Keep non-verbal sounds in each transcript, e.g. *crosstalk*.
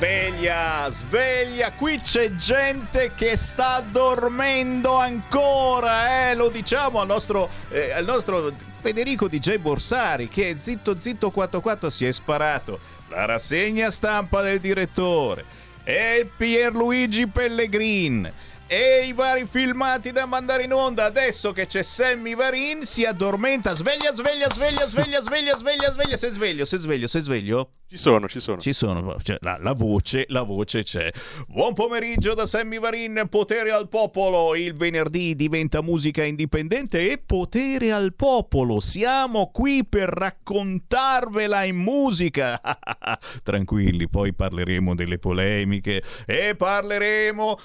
Sveglia, sveglia, qui c'è gente che sta dormendo ancora, eh? lo diciamo al nostro, eh, al nostro Federico DJ Borsari che zitto zitto 44 si è sparato. La rassegna stampa del direttore. E Pierluigi Pellegrin e i vari filmati da mandare in onda adesso che c'è Sammy Varin si addormenta sveglia sveglia sveglia sveglia sveglia sveglia sveglia sei sveglio sei sveglio sei sveglio Ci sono, ci sono. ci sono, cioè, la, la voce, la voce c'è. Buon pomeriggio da Sammy Varin, potere al popolo. Il venerdì diventa musica indipendente e potere al popolo. Siamo qui per raccontarvela in musica. *laughs* Tranquilli, poi parleremo delle polemiche e parleremo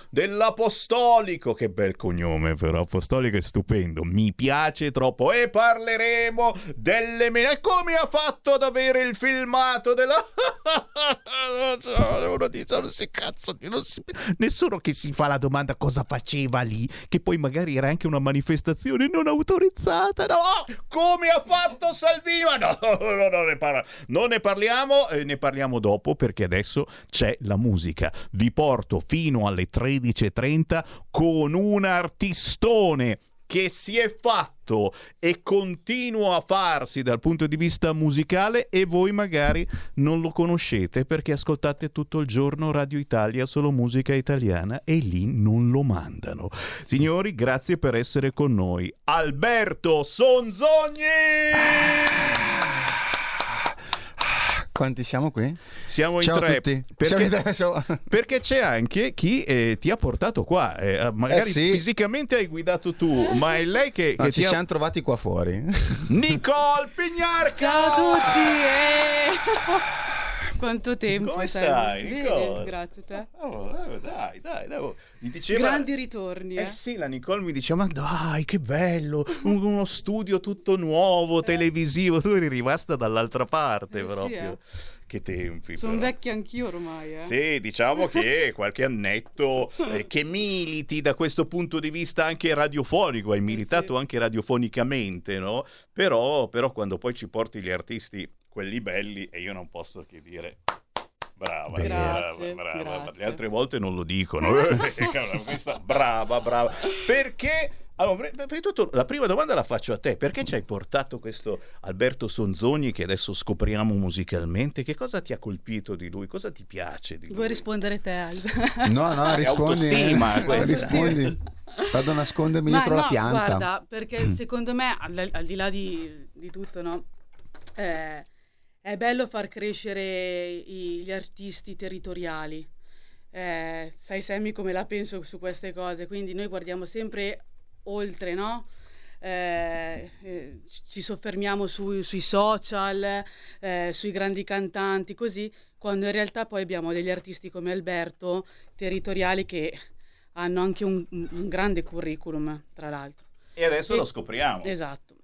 dell'apostolico. Che bel cognome, però. Apostolico è stupendo, mi piace troppo. E parleremo delle mene. E come ha fatto ad avere il filmato della. *laughs* Uno dice, non si cazzo, non si- nessuno che si fa la domanda cosa faceva lì, che poi magari era anche una manifestazione non autorizzata. No, come ha fatto Salvini? Ma no, *laughs* no, no, ne parla- non ne parliamo, eh, ne parliamo dopo perché adesso c'è la musica. Vi porto fino alle 13.30 con un artistone che si è fatto e continua a farsi dal punto di vista musicale e voi magari non lo conoscete perché ascoltate tutto il giorno Radio Italia solo musica italiana e lì non lo mandano. Signori, grazie per essere con noi. Alberto Sonzogni! Quanti siamo qui? Siamo in Ciao tre. tutti. Perché, Siamo in tre, siamo- *laughs* perché c'è anche chi eh, ti ha portato qua. eh, magari Eh sì. fisicamente hai guidato tu, ma è lei che, No, che ci ti ha... siamo trovati qua fuori. Nicole Pignarca! Ciao a tutti! *laughs* eh. Quanto tempo? Come stai, Bene, Nicole? grazie a te. Oh, eh, dai, dai, dai. oh. Mi diceva... Grandi ritorni, eh. Eh sì, la Nicole mi diceva, ma dai, che bello, un- uno studio tutto nuovo, *laughs* televisivo, tu eri rimasta dall'altra parte Eh sì, proprio. eh. Che tempi. Sono vecchia anch'io ormai, eh. Sì, diciamo che qualche annetto eh, che militi da questo punto di vista anche radiofonico, hai militato sì. anche radiofonicamente, no? Però, però quando poi ci porti gli artisti, quelli belli, e io non posso che dire... Brava, Grazie, brava, brava. grazie. Le altre volte non lo dicono. *laughs* *laughs* Questa- brava, brava. Perché? Allora, prima di tutto, la prima domanda la faccio a te. Perché ci hai portato questo Alberto Sonzogni che adesso scopriamo musicalmente? Che cosa ti ha colpito di lui? Cosa ti piace di lui? Vuoi rispondere te, Alba? No, no, *laughs* rispondi. autostima, eh, rispondi. Vado a nascondermi Ma dietro no, la pianta. guarda, perché *clears throat* secondo me, al, al di là di, di tutto, no? Eh, è bello far crescere i- gli artisti territoriali. Eh, sai, Sammy, come la penso su queste cose, quindi noi guardiamo sempre oltre, no? Eh, eh, ci soffermiamo su- sui social, eh, sui grandi cantanti, così, quando in realtà poi abbiamo degli artisti come Alberto, territoriali, che hanno anche un, un grande curriculum, tra l'altro. E adesso E- lo scopriamo. Esatto.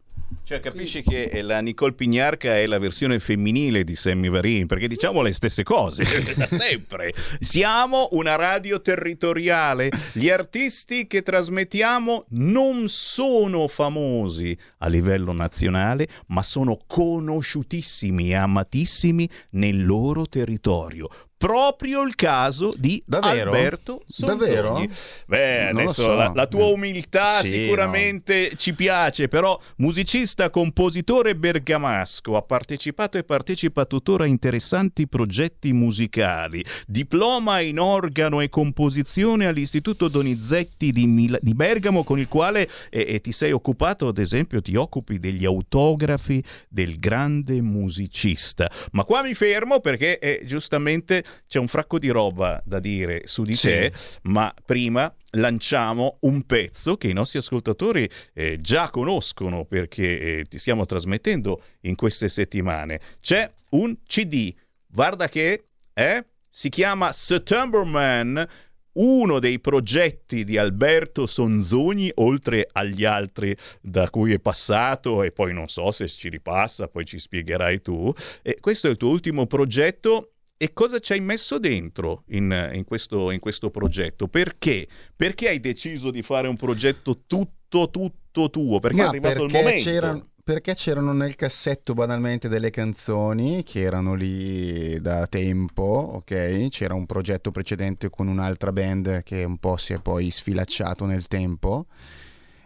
Cioè, capisci che eh, la Nicole Pignarca è la versione femminile di Sammy Varin, perché diciamo le stesse cose, *laughs* da sempre. Siamo una radio territoriale. Gli artisti che trasmettiamo non sono famosi a livello nazionale, ma sono conosciutissimi e amatissimi nel loro territorio. Proprio il caso di Davvero? Alberto Sonzogni. Davvero? Beh, Non adesso so. la, la tua umiltà Sì, sicuramente ci piace, però musicista, compositore bergamasco, ha partecipato e partecipa tuttora a interessanti progetti musicali, diploma in organo e composizione all'Istituto Donizetti di, Mil- di Bergamo, con il quale eh, ti sei occupato, ad esempio, ti occupi degli autografi del grande musicista. Ma qua mi fermo perché eh, giustamente c'è un fracco di roba da dire su di Sì. te, ma prima lanciamo un pezzo che i nostri ascoltatori eh, già conoscono perché eh, ti stiamo trasmettendo in queste settimane. C'è un CD, guarda che è, si chiama September Man, uno dei progetti di Alberto Sonzogni, oltre agli altri da cui è passato e poi non so se ci ripassa, poi ci spiegherai tu. E questo è il tuo ultimo progetto. E cosa ci hai messo dentro in, in questo, in questo progetto? Perché? Perché hai deciso di fare un progetto tutto, tutto tuo? Perché è Ma arrivato il perché momento. c'erano, perché c'erano nel cassetto banalmente delle canzoni che erano lì da tempo, ok? C'era un progetto precedente con un'altra band che un po' si è poi sfilacciato nel tempo.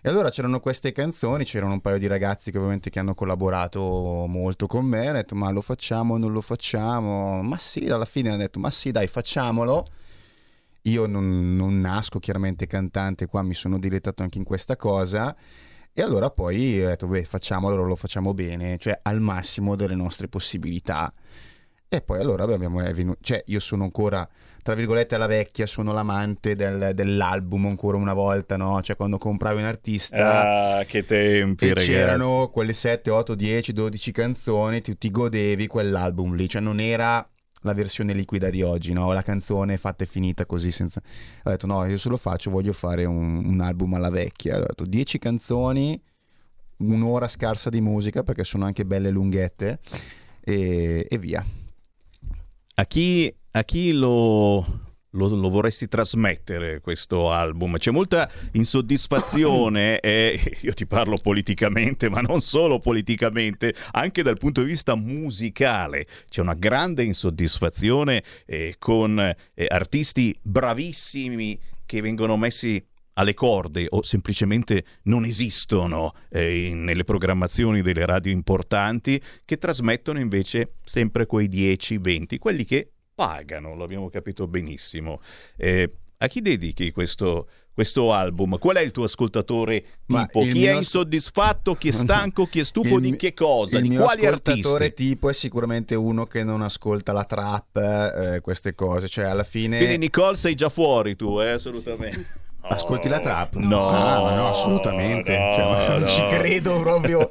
E allora c'erano queste canzoni, c'erano un paio di ragazzi che ovviamente che hanno collaborato molto con me, ho detto ma lo facciamo non lo facciamo? Ma sì, alla fine ho detto ma sì dai facciamolo. Io non, non nasco chiaramente cantante, qua mi sono dilettato anche in questa cosa. E allora poi ho detto, beh, facciamolo, allora lo facciamo bene, cioè al massimo delle nostre possibilità. E poi allora abbiamo, cioè io sono ancora, tra virgolette, alla vecchia, sono l'amante del- dell'album ancora una volta, no? Cioè quando compravi un artista Ah, che tempi, e ragazzi. c'erano quelle 7, 8, 10, 12 canzoni, tu ti godevi quell'album lì, cioè non era la versione liquida di oggi, no? La canzone fatta e finita così senza... Ho detto no, io se lo faccio voglio fare un, un album alla vecchia. Ho detto 10 canzoni, un'ora scarsa di musica perché sono anche belle lunghette e, e via. A chi, a chi lo, lo- lo vorresti trasmettere questo album? C'è molta insoddisfazione *coughs* e io ti parlo politicamente, ma non solo politicamente, anche dal punto di vista musicale. C'è una grande insoddisfazione eh, con eh, artisti bravissimi che vengono messi alle corde o semplicemente non esistono eh, in- nelle programmazioni delle radio importanti che trasmettono invece sempre quei 10-20, quelli che pagano, lo abbiamo capito benissimo. Eh, a chi dedichi questo, questo album? Qual è il tuo ascoltatore tipo? il Chi è mio- insoddisfatto, chi è *laughs* stanco, chi è stufo Il di che cosa? Il Di mio quali ascoltatore artisti? tipo è sicuramente uno che non ascolta la trap, eh, queste cose, cioè alla fine... Quindi Nicole sei già fuori tu, eh, assolutamente. Ascolti la trap? No, Ah, no, assolutamente. no, Cioè, non no. ci credo proprio.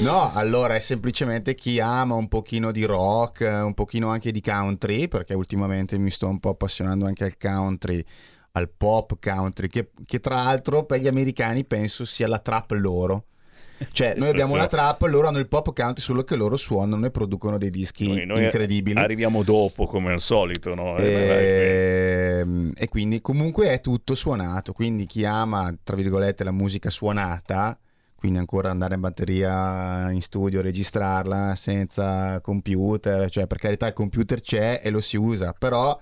No, allora è semplicemente chi ama un pochino di rock, un pochino anche di country, perché ultimamente mi sto un po' appassionando anche al country, al pop country, che, che tra l'altro per gli americani penso sia la trap loro. Cioè, noi abbiamo la trap, loro hanno il pop country, solo che loro suonano e producono dei dischi Noi- noi incredibili. Arriviamo dopo come al solito, no? Eh, vai, vai, Ehm, E, quindi comunque è tutto suonato, quindi chi ama, tra virgolette, la musica suonata, quindi ancora andare in batteria in studio, registrarla senza computer, cioè per carità il computer c'è e lo si usa, però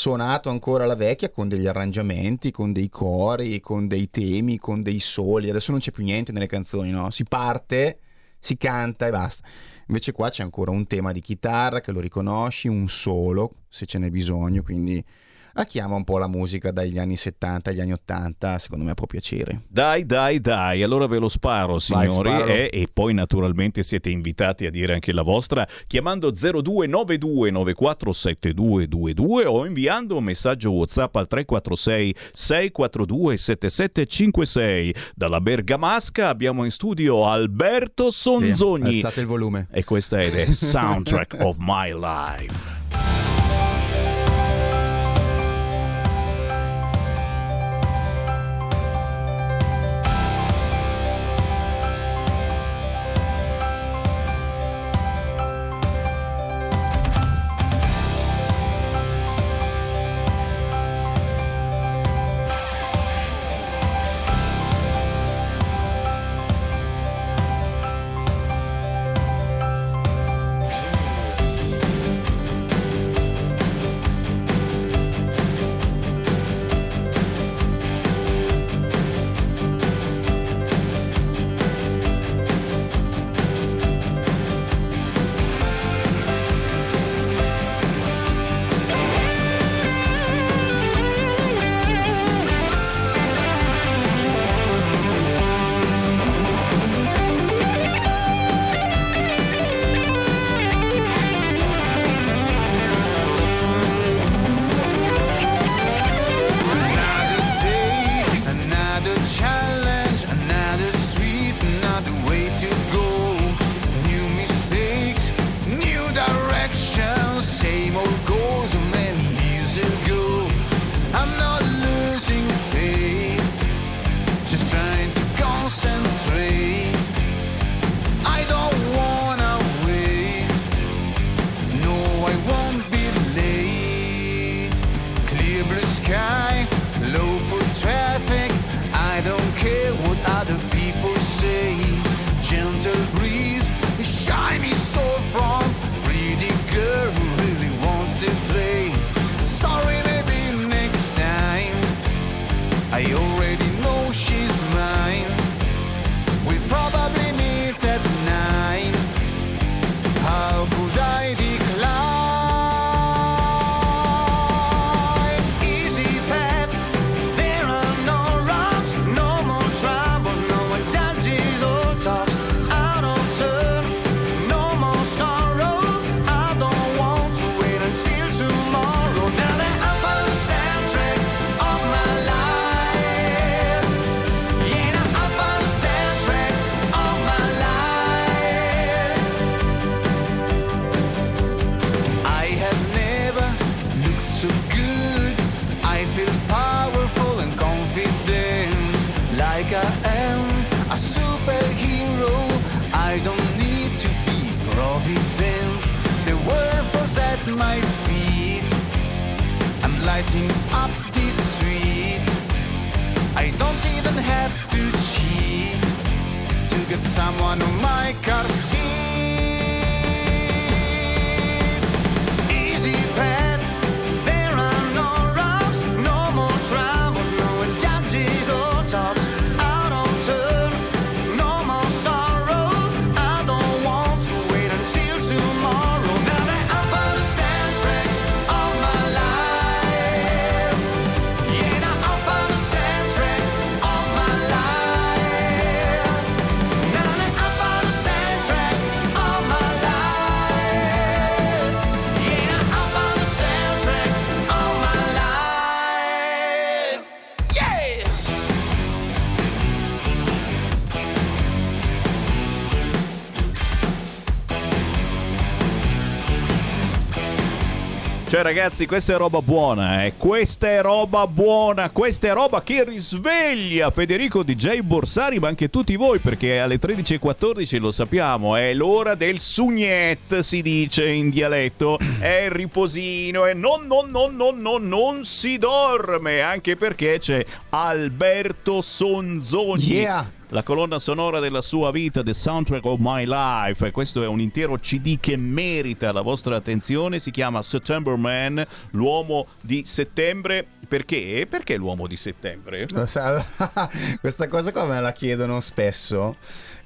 suonato ancora alla vecchia con degli arrangiamenti, con dei cori, con dei temi, con dei soli, adesso non c'è più niente nelle canzoni, no? Si parte, si canta e basta. Invece qua c'è ancora un tema di chitarra che lo riconosci, un solo se ce n'è bisogno, quindi acchiama un po' la musica dagli anni 70 agli anni 80, secondo me può piacere. Dai, dai, dai, allora ve lo sparo, signori, sparalo. eh, e poi naturalmente siete invitati a dire anche la vostra chiamando 0292 947222 o inviando un messaggio WhatsApp al 346 642 7756. Dalla Bergamasca abbiamo in studio Alberto Sonzogni. Alzate il volume. E questa è The *laughs* Soundtrack of My Life. Cioè ragazzi, questa è roba buona, eh. Questa è roba buona, questa è roba che risveglia Federico DJ Borsari, ma anche tutti voi, perché alle 13.14 lo sappiamo, è l'ora del sugnet, si dice in dialetto, *clears throat* è il riposino e non, non, non, non, non, non si dorme, anche perché c'è Alberto Sonzogni. Yeah! La colonna sonora della sua vita, The Soundtrack of My Life, questo è un intero CD che merita la vostra attenzione, si chiama September Man, l'uomo di settembre. Perché? Perché l'uomo di settembre? *laughs* Questa cosa qua me la chiedono spesso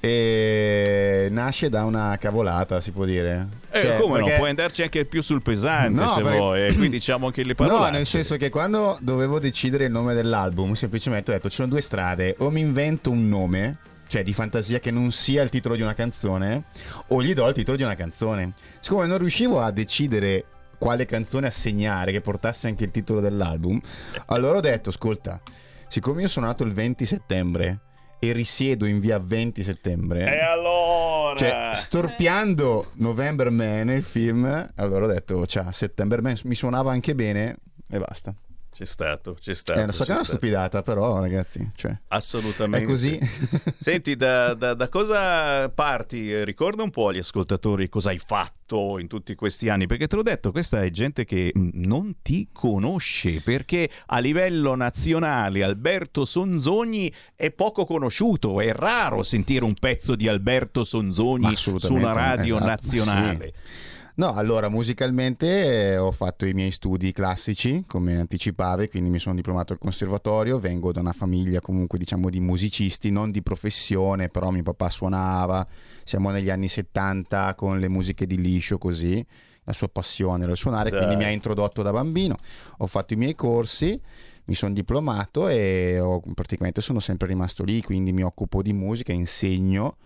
e nasce da una cavolata, si può dire. Eh, Cioè, come no? perché- Puoi andarci anche più sul pesante No, se perché- vuoi, e qui *clears throat* diciamo anche le parole. No, nel senso che quando dovevo decidere il nome dell'album, semplicemente ho detto ci sono due strade, o mi invento un nome, cioè di fantasia che non sia il titolo di una canzone, o gli do il titolo di una canzone. Siccome non riuscivo a decidere quale canzone assegnare che portasse anche il titolo dell'album, allora ho detto, ascolta, siccome io sono nato il 20 settembre e risiedo in via 20 settembre... E allora? Cioè, storpiando November Man, il film, allora ho detto, cioè, September Man mi suonava anche bene e basta. C'è stato, c'è stato. Eh, lo so che c'è è una stato. stupidata, però, ragazzi, cioè, Assolutamente. è così. *laughs* Senti, da, da- da cosa parti? Eh, Ricorda un po' agli ascoltatori cosa hai fatto in tutti questi anni, perché te l'ho detto, questa è gente che mh, non ti conosce, perché a livello nazionale Alberto Sonzogni è poco conosciuto, è raro sentire un pezzo di Alberto Sonzogni su una radio esatto, nazionale. No, allora, musicalmente eh, ho fatto i miei studi classici, come anticipavi, quindi mi sono diplomato al conservatorio, vengo da una famiglia comunque diciamo di musicisti, non di professione, però mio papà suonava, siamo negli anni 70 con le musiche di liscio così, la sua passione era suonare, Dai. quindi mi ha introdotto da bambino, ho fatto i miei corsi, mi sono diplomato e ho- praticamente sono sempre rimasto lì, quindi mi occupo di musica, insegno,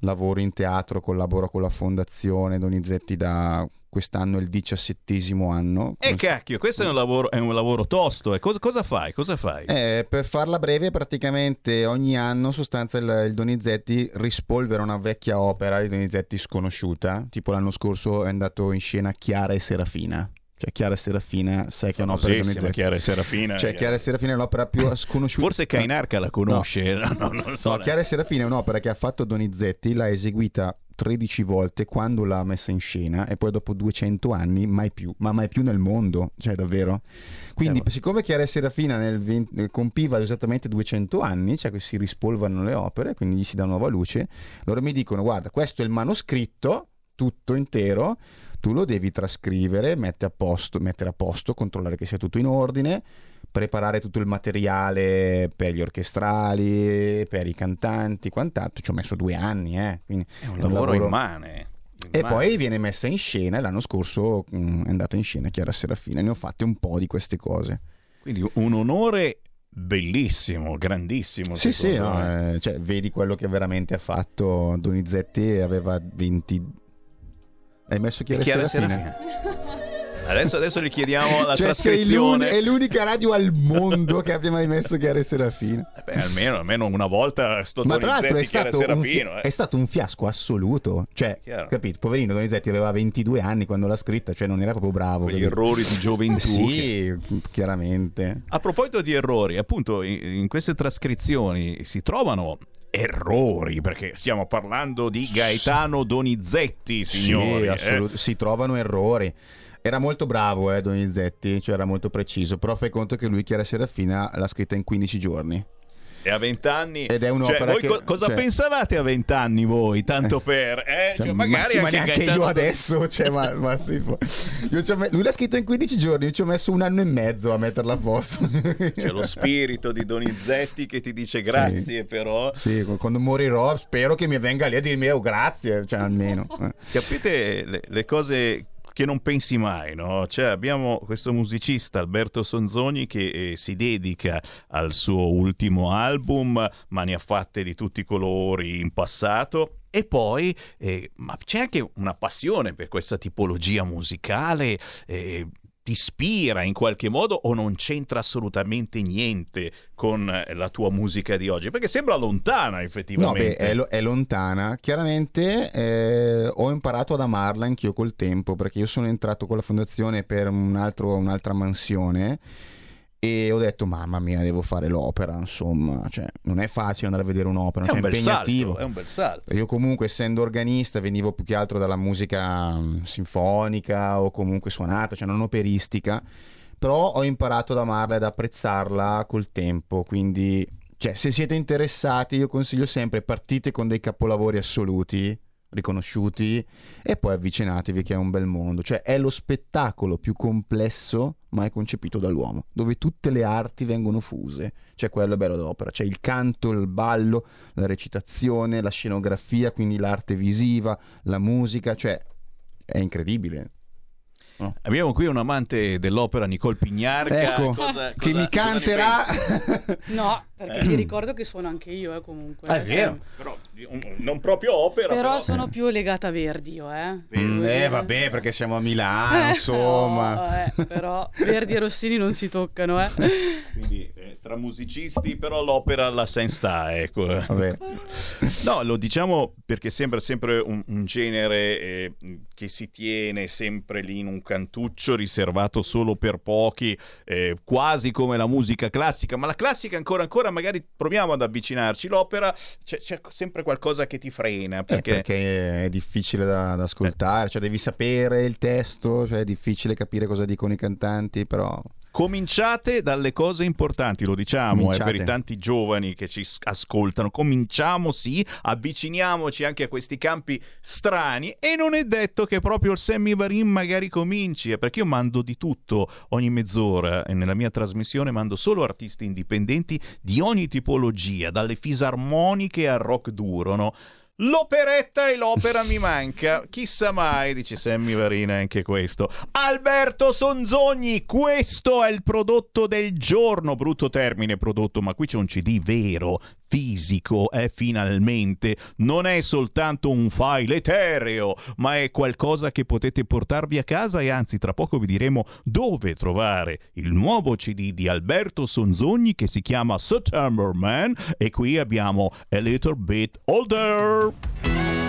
lavoro in teatro, collaboro con la fondazione Donizetti da quest'anno è il diciassettesimo anno. E cacchio, questo è un lavoro, è un lavoro tosto. E cosa, cosa fai? Cosa fai? Eh, per farla breve, praticamente ogni anno, in sostanza, il, il Donizetti rispolvera una vecchia opera di Donizetti sconosciuta. Tipo l'anno scorso è andato in scena Chiara e Serafina. Cioè, Chiara e Serafina, sai che è un'opera di Donizetti. Chiara e Serafina. Cioè, Chiara Serafina è l'opera più sconosciuta. Forse Cainarca la conosce, no, *laughs* no, non so. No, Chiara e Serafina è un'opera che ha fatto Donizetti, l'ha eseguita 13 volte quando l'ha messa in scena e poi dopo 200 anni mai più, ma mai più nel mondo, cioè davvero. Quindi Cavolo. siccome Chiara e Serafina nel 20 eh, compiva esattamente 200 anni, cioè che si rispolverano le opere, quindi gli si dà nuova luce, loro mi dicono guarda questo è il manoscritto tutto intero, tu lo devi trascrivere, mettere a posto, mettere a posto, controllare che sia tutto in ordine, preparare tutto il materiale per gli orchestrali, per i cantanti, quant'altro. Ci ho messo due anni, eh. Quindi È un lavoro immane. E immane. poi viene messa in scena. L'anno scorso mh, è andata in scena Chiara Serafina. Ne ho fatte un po' di queste cose. Quindi un onore bellissimo, grandissimo. Sì, sì, no, eh, cioè, vedi quello che veramente ha fatto Donizetti. Aveva 20. Hai messo Chiara, Chiara Serafina? Serafina. Adesso, adesso gli chiediamo la Cioè, trascrizione. è l'unica radio al mondo che abbia mai messo Chiara Serafina. Eh beh, almeno, almeno una volta sto Ma tra l'altro è stato, un, fi- Serafino. eh. è stato un fiasco assoluto. Cioè, Chiaro. capito? Poverino Donizetti aveva 22 anni quando l'ha scritta, cioè non era proprio bravo. Capito? errori di gioventù. Sì, chiaramente. A proposito di errori, appunto in, in queste trascrizioni si trovano errori, perché stiamo parlando di Gaetano Donizetti, signori. Sì, eh. assolut- si trovano errori. Era molto bravo, eh, Donizetti, cioè era molto preciso, però fai conto che lui Chiara Serafina l'ha scritta in 15 giorni. E a vent'anni... Ed è un'opera cioè, che- co- cosa cioè- pensavate a vent'anni voi? Tanto per... Eh? Cioè, Cioè, ma magari sì, ma anche neanche Gaetano io adesso, cioè, ma, ma sì, me- lui l'ha scritto in 15 giorni, io ci ho messo un anno e mezzo a metterla a posto. C'è lo spirito di Donizetti che ti dice grazie, però... Sì, quando morirò spero che mi venga lì a dirmi oh grazie, cioè almeno. eh. Capite le, le cose che non pensi mai, no? Cioè abbiamo questo musicista Alberto Sonzoni che eh, si dedica al suo ultimo album, ma ne ha fatte di tutti i colori in passato. E poi eh, ma c'è anche una passione per questa tipologia musicale, eh, ti ispira in qualche modo o non c'entra assolutamente niente con eh, la tua musica di oggi? Perché sembra lontana No, effettivamente. beh, è, lo- è lontana. Chiaramente eh, ho imparato ad amarla anch'io col tempo, perché io sono entrato con la fondazione per un altro- un'altra mansione e ho detto, mamma mia, devo fare l'opera, insomma. Cioè, non è facile andare a vedere un'opera, è cioè, un è bel impegnativo. salto, è un bel salto. Io comunque essendo organista venivo più che altro dalla musica mm, sinfonica o comunque suonata, cioè non operistica, però ho imparato ad amarla ed apprezzarla col tempo, quindi cioè, se siete interessati io consiglio sempre partite con dei capolavori assoluti riconosciuti e poi avvicinatevi che è un bel mondo, cioè è lo spettacolo più complesso mai concepito dall'uomo, dove tutte le arti vengono fuse, cioè quello è bello dell'opera, c'è il canto, il ballo, la recitazione, la scenografia, quindi l'arte visiva, la musica, cioè è incredibile. Abbiamo qui un amante dell'opera, Nicole Pignarca. Ecco, Cosa- che cosa- mi cosa ne canterà. No, perché vi ricordo che suono anche io, eh, comunque. Ah, è eh, vero, però non proprio opera. Però Però, sono più legata a Verdi io, eh. Mm, eh vabbè, perché siamo a Milano, Eh, insomma. no, eh, però Verdi e Rossini non si toccano, eh. Quindi eh, tra musicisti, però l'opera la sen sta, ecco. Vabbè. No, lo diciamo perché sembra sempre un, un genere eh, che si tiene sempre lì in un cantuccio riservato solo per pochi, eh, quasi come la musica classica, ma la classica ancora ancora magari proviamo ad avvicinarci, l'opera c'è, c'è sempre qualcosa che ti frena Eh, perché... perché è difficile da, da ascoltare, cioè devi sapere il testo, cioè è difficile capire cosa dicono i cantanti, però Cominciate dalle cose importanti, lo diciamo, eh, per i tanti giovani che ci ascoltano. Cominciamo, sì, avviciniamoci anche a questi campi strani e non è detto che proprio il Sammy Varin magari cominci, eh, perché io mando di tutto ogni mezz'ora e nella mia trasmissione mando solo artisti indipendenti di ogni tipologia, dalle fisarmoniche al rock duro, no? L'operetta e l'opera mi manca. Chissà mai, dice Sammy Varina anche questo. Alberto Sonzogni, questo è il prodotto del giorno. Brutto termine prodotto, ma qui c'è un CD vero, fisico, è finalmente. Non è soltanto un file etereo, ma è qualcosa che potete portarvi a casa e anzi tra poco vi diremo dove trovare il nuovo CD di Alberto Sonzogni che si chiama September Man e qui abbiamo A Little Bit Older.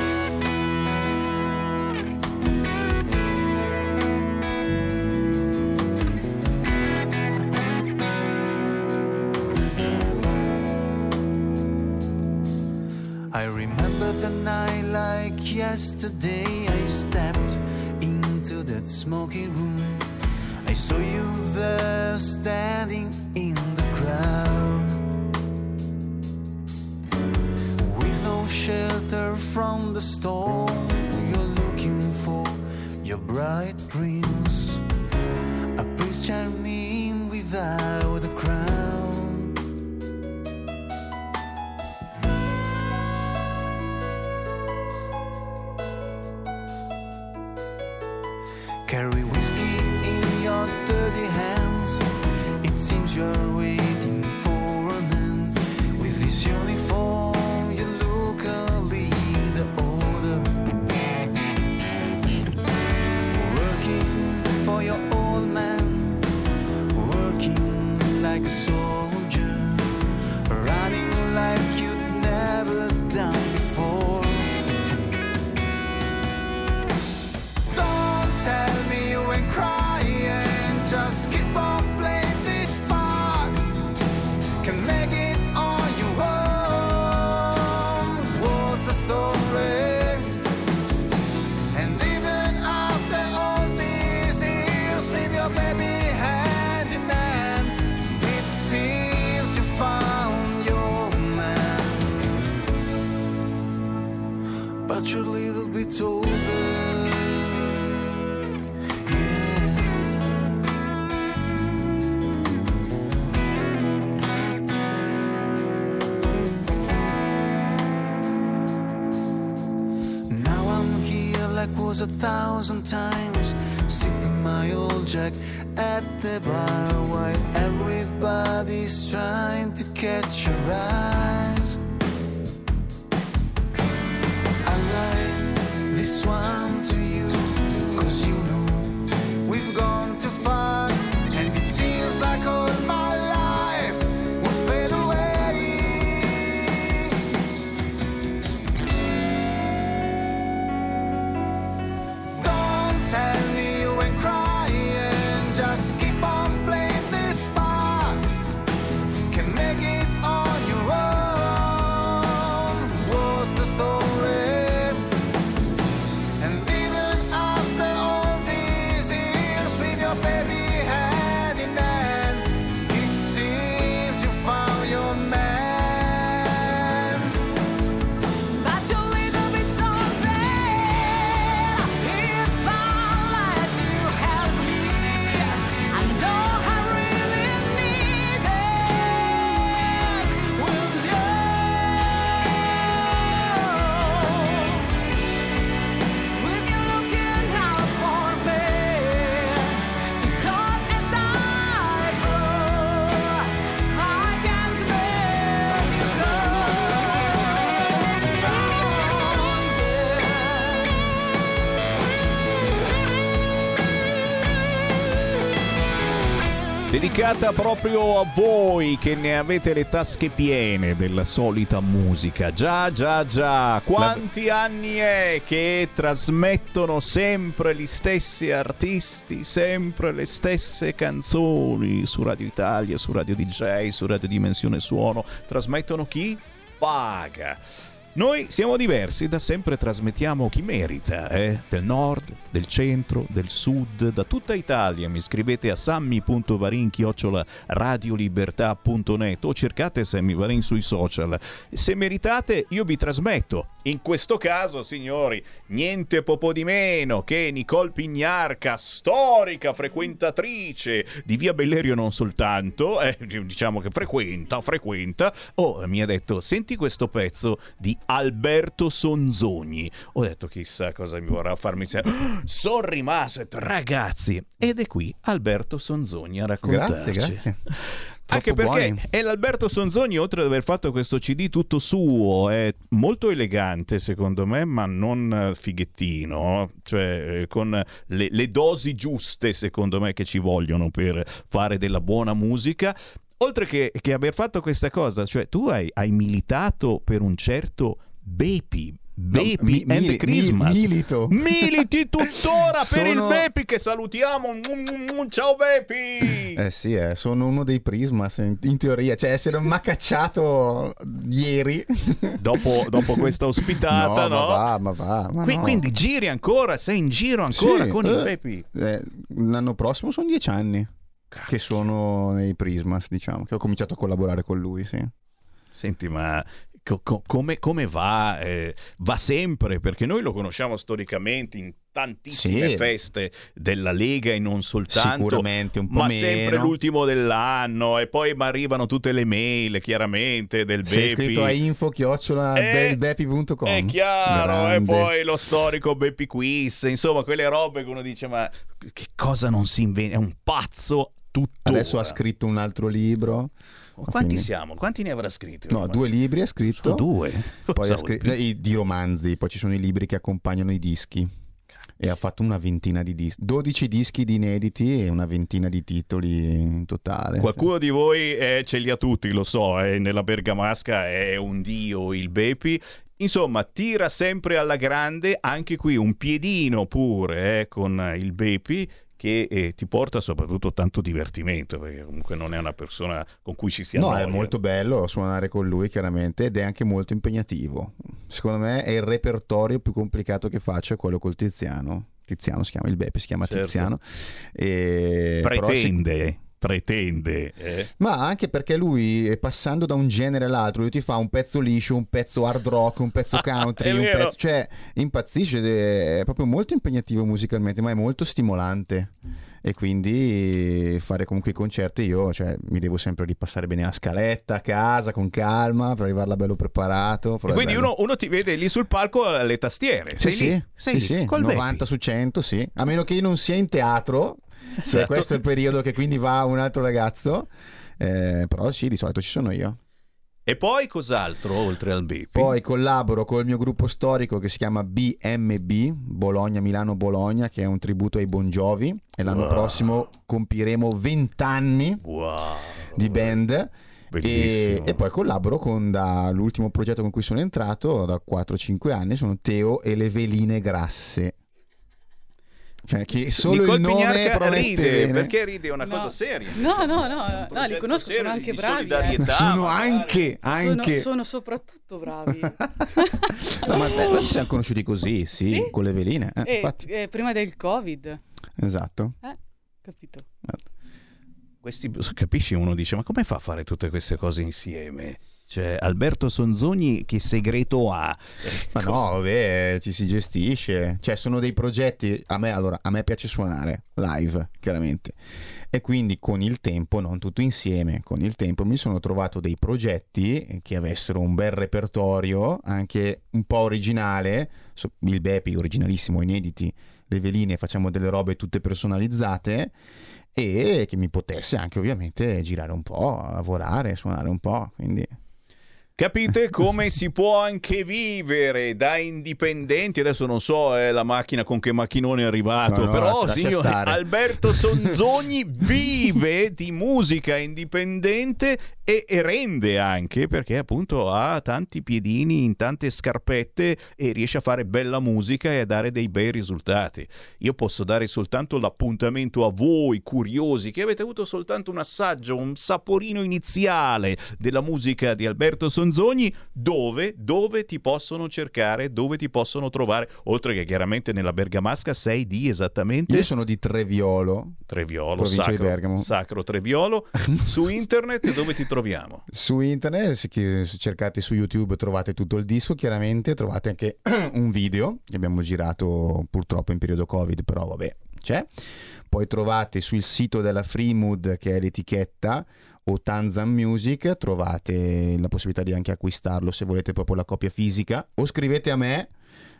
I remember the night like yesterday. I stepped into that smoky room. I saw you there standing in the crowd. With no shelter from the storm, you're looking for your bright prince. A prince charming Carry whiskey in your dirty hands. It seems you're Dedicata proprio a voi che ne avete le tasche piene della solita musica. Già, già, già. Quanti anni è che trasmettono sempre gli stessi artisti, sempre le stesse canzoni su Radio Italia, su Radio DJ, su Radio Dimensione Suono? Trasmettono chi? Paga. Noi siamo diversi, da sempre trasmettiamo chi merita, eh? del nord, del centro, del sud, da tutta Italia. Mi scrivete a sammi.varin-radiolibertà.net o cercate Sammy Varin sui social. Se meritate, io vi trasmetto. In questo caso, signori, niente poco di meno che Nicole Pignarca, storica frequentatrice di Via Bellerio non soltanto, eh, diciamo che frequenta, frequenta, oh, mi ha detto, senti questo pezzo di Alberto Sonzogni. Ho detto, chissà cosa mi vorrà farmi sentire. *gasps* Sono rimasto, ragazzi, ed è qui Alberto Sonzogni a raccontarci. Grazie, grazie. Anche perché buoni. è l'Alberto Sonzogni, oltre ad aver fatto questo CD tutto suo, è molto elegante secondo me, ma non eh, fighettino, cioè eh, con le, le dosi giuste secondo me che ci vogliono per fare della buona musica. Oltre che, che aver fatto questa cosa, cioè tu hai, hai militato per un certo Bepi. Bepi mi- and mili- Christmas. mi- milito. Militi tuttora *laughs* per il Sono- Bepi che salutiamo. Ciao Bepi! Eh sì, eh, sono uno dei Prismas in, in teoria, cioè se non mi ha cacciato ieri. *laughs* dopo, dopo questa ospitata, no, no? ma va, ma va. ma Qui- no. Quindi giri ancora, sei in giro ancora Sì, con eh, il Pepi. eh, l'anno prossimo sono dieci anni che sono nei Prismas, diciamo, che ho cominciato a collaborare con lui, sì. Senti, ma co- co- come, come va? Eh, va sempre, perché noi lo conosciamo storicamente in tantissime Sì. feste della Lega e non soltanto. Sicuramente un po' ma meno. sempre l'ultimo dell'anno e poi mi arrivano tutte le mail chiaramente del Sei Bepi. iscritto a info chiocciola Eh, belbepi.com. È chiaro, Grande. e poi lo storico Beppi Quiz, insomma, quelle robe che uno dice, ma che cosa non si inventa? È un pazzo tutto. Adesso ha scritto un altro libro. Quanti quindi- siamo? Quanti ne avrà scritti? No, due libri ha scritto. Sono due. Poi ha scritto i- di romanzi, poi ci sono i libri che accompagnano i dischi. E ha fatto una ventina di dischi, 12 dischi di inediti e una ventina di titoli in totale. Qualcuno di voi eh, ce li ha tutti, lo so, eh, nella Bergamasca è un dio il Bepi. Insomma, tira sempre alla grande, anche qui un piedino pure eh, con il Bepi che eh, ti porta soprattutto tanto divertimento, perché comunque non è una persona con cui ci si No, annoia. è molto bello suonare con lui chiaramente ed è anche molto impegnativo. Secondo me è il repertorio più complicato che faccio, è quello col Tiziano. Tiziano si chiama, il Beppe si chiama Certo. Tiziano. E però si- Pretende. eh. Ma anche perché lui, eh, passando da un genere all'altro, lui ti fa un pezzo liscio, un pezzo hard rock, un pezzo *laughs* country, un pezzo... Cioè, impazzisce, è proprio molto impegnativo musicalmente, ma è molto stimolante. E quindi fare comunque i concerti io cioè, mi devo sempre ripassare bene la scaletta a casa con calma per arrivarla bello preparato. E quindi uno, uno ti vede lì sul palco alle tastiere. Sì, Sei sì, lì, sei sì, lì, sì, col 90 Bepi. su 100, sì. A meno che io non sia in teatro, cioè, Certo. questo è il periodo che quindi va un altro ragazzo. Eh, però sì, di solito ci sono io. E poi cos'altro oltre al Bepi? Poi collaboro col mio gruppo storico che si chiama BMB, Bologna Milano Bologna, che è un tributo ai Bon Jovi. E l'anno Wow. prossimo compiremo 20 anni Wow. di band. E, e poi collaboro con dall'ultimo progetto con cui sono entrato da 4-5 anni sono Teo e le veline grasse. Cioè, che solo Nicole il nome promette ride bene. perché ride è una No. cosa seria. No, no, no, Un no, li conosco, sono anche bravi, eh. sono anche, anche... Sono, sono soprattutto bravi. *laughs* No, ma beh, ci siamo conosciuti così, sì, Sì? con le veline. eh, Eh, infatti, eh, prima del Covid, esatto. eh? Capito? Questi, capisci, uno dice, ma come fa a fare tutte queste cose insieme? Cioè, Alberto Sonzogni che segreto ha? Ma no, vabbè, ci si gestisce. Cioè, sono dei progetti. A me, allora, a me piace suonare live, chiaramente. E quindi con il tempo, non tutto insieme, con il tempo mi sono trovato dei progetti che avessero un bel repertorio, anche un po' originale. Il Bepi, originalissimo, inediti. Le veline, facciamo delle robe tutte personalizzate. E che mi potesse anche, ovviamente, girare un po', lavorare, suonare un po'. Quindi. Capite come si può anche vivere da indipendenti? Adesso non so eh, la macchina con che macchinone è arrivato, No, no, però stare. Alberto Sonzogni *laughs* vive di musica indipendente e, e rende anche perché appunto ha tanti piedini in tante scarpette e riesce a fare bella musica e a dare dei bei risultati. Io posso dare soltanto l'appuntamento a voi curiosi che avete avuto soltanto un assaggio, un saporino iniziale della musica di Alberto Sonzogni, dove, dove ti possono cercare, dove ti possono trovare, oltre che chiaramente nella Bergamasca sei di esattamente Io sono di Treviolo, Treviolo, provincia di sacro, Bergamo. sacro Treviolo, *laughs* su internet dove ti troviamo? Su internet, cercate su YouTube trovate tutto il disco, chiaramente trovate anche *clears throat* un video che abbiamo girato purtroppo in periodo Covid, però vabbè, c'è. Poi trovate sul sito della Freemood, che è l'etichetta, o Tanzan Music, trovate la possibilità di anche acquistarlo se volete proprio la copia fisica, o scrivete a me.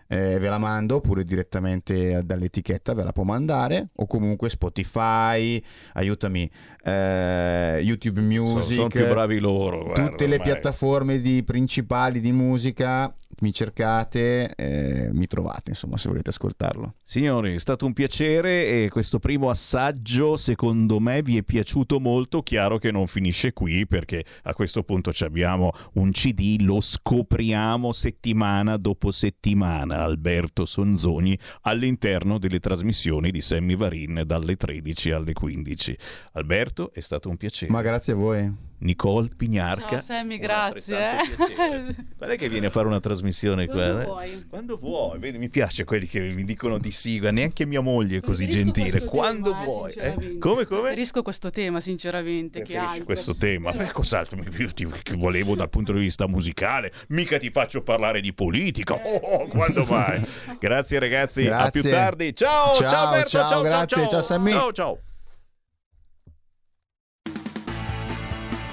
Eh, ve la mando oppure direttamente dall'etichetta ve la può mandare o comunque Spotify aiutami eh, YouTube Sono, Music sono più bravi loro. guarda, tutte le ormai. piattaforme di- principali di musica mi cercate eh, mi trovate insomma se volete ascoltarlo Signori, è stato un piacere e questo primo assaggio secondo me vi è piaciuto molto. Chiaro che non finisce qui perché a questo punto ci abbiamo un CD, lo scopriamo settimana dopo settimana. Alberto Sonzoni all'interno delle trasmissioni di Sammy Varin dalle 13 alle 15. Alberto, è stato un piacere. ma grazie a voi Nicole Pignarca. Ciao, Sammy, grazie, eh. Quando è che viene a fare una trasmissione qua? Quando eh? vuoi. Quando vuoi, vedi, mi piace quelli che mi dicono di guarda, neanche mia moglie è così Preferisco gentile. Quando tema, eh, vuoi, eh? Come, come? Preferisco questo tema, sinceramente, che Preferisci altro. questo tema? Però- Beh, cos'altro? Io ti che volevo dal punto di vista musicale, mica ti faccio parlare di politica. Oh, oh, quando mai? *laughs* Grazie ragazzi, a più Grazie. tardi. Ciao, ciao, Ciao, Alberto, ciao, ciao, grazie, ciao, ciao, Sammy. Ciao, ciao.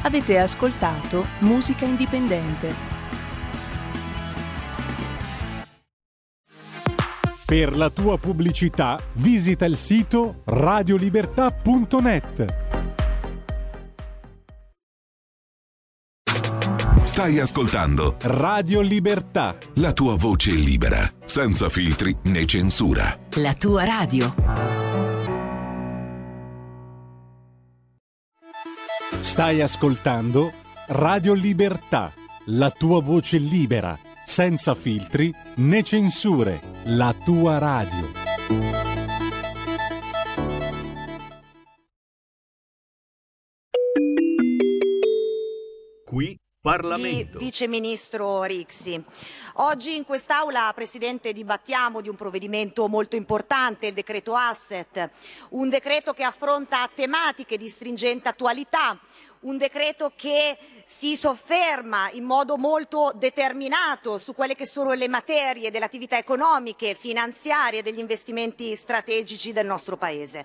Avete ascoltato Musica Indipendente. Per la tua pubblicità visita il sito radiolibertà.net. Stai ascoltando Radio Libertà. la tua voce libera, senza filtri né censura. La tua radio. Stai ascoltando Radio Libertà, la tua voce libera, senza filtri né censure. La tua radio. Qui Parlamento. di Vice Ministro Rixi. Oggi in quest'Aula, Presidente, dibattiamo di un provvedimento molto importante, il decreto Asset, un decreto che affronta tematiche di stringente attualità, un decreto che si sofferma in modo molto determinato su quelle che sono le materie delle attività economiche, finanziarie e degli investimenti strategici del nostro Paese.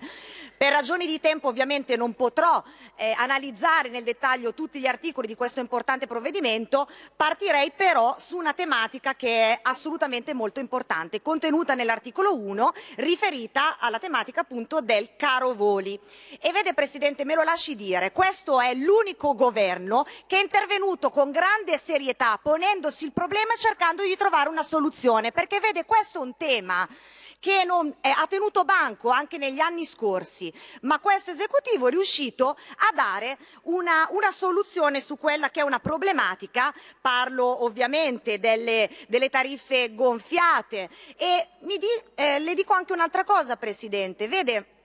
Per ragioni di tempo ovviamente non potrò eh, analizzare nel dettaglio tutti gli articoli di questo importante provvedimento, partirei però su una tematica che è assolutamente molto importante, contenuta nell'articolo 1, riferita alla tematica appunto del caro voli. E vede Presidente, me lo lasci dire, questo è l'unico governo che è intervenuto con grande serietà, ponendosi il problema e cercando di trovare una soluzione, perché vede questo è un tema che non- eh, ha tenuto banco anche negli anni scorsi, ma questo esecutivo è riuscito a dare una, una soluzione su quella che è una problematica, parlo ovviamente delle, delle tariffe gonfiate. E di- eh, le dico anche un'altra cosa Presidente, vede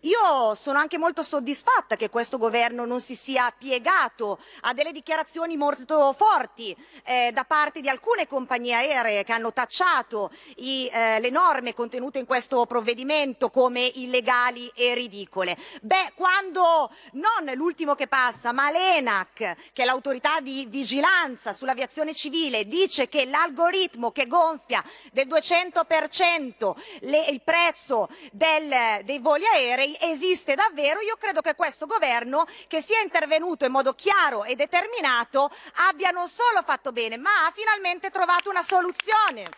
io sono anche molto soddisfatta che questo governo non si sia piegato a delle dichiarazioni molto forti eh, da parte di alcune compagnie aeree che hanno tacciato i, eh, le norme contenute in questo provvedimento come illegali e ridicole. Beh, quando non l'ultimo che passa, ma l'ENAC, che è l'autorità di vigilanza sull'aviazione civile, dice che l'algoritmo che gonfia del 200% le- il prezzo del- dei voli aerei esiste davvero, io credo che questo governo, che sia intervenuto in modo chiaro e determinato, abbia non solo fatto bene, ma ha finalmente trovato una soluzione.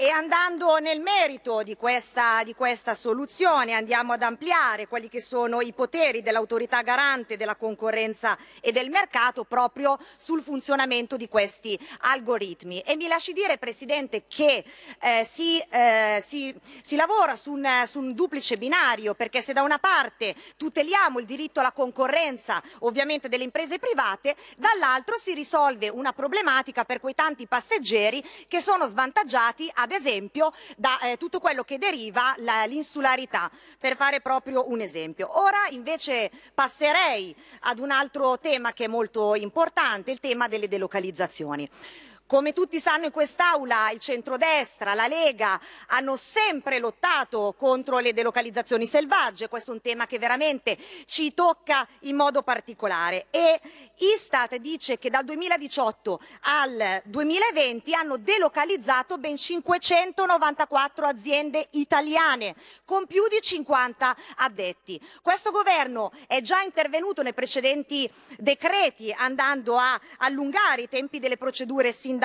E andando nel merito di questa, di questa soluzione andiamo ad ampliare quelli che sono i poteri dell'autorità garante della concorrenza e del mercato proprio sul funzionamento di questi algoritmi. E mi lasci dire, Presidente, che eh, si, eh, si- si lavora su un, su un duplice binario, perché se da una parte tuteliamo il diritto alla concorrenza, ovviamente delle imprese private, dall'altro si risolve una problematica per quei tanti passeggeri che sono svantaggiati, ad esempio, da eh, tutto quello che deriva la- l'insularità, per fare proprio un esempio. Ora invece passerei ad un altro tema che è molto importante, il tema delle delocalizzazioni. Come tutti sanno in quest'Aula, il centrodestra, la Lega hanno sempre lottato contro le delocalizzazioni selvagge, questo è un tema che veramente ci tocca in modo particolare. E Istat dice che dal 2018 al 2020 hanno delocalizzato ben 594 aziende italiane con più di 50 addetti. Questo governo è già intervenuto nei precedenti decreti andando a allungare i tempi delle procedure sindacali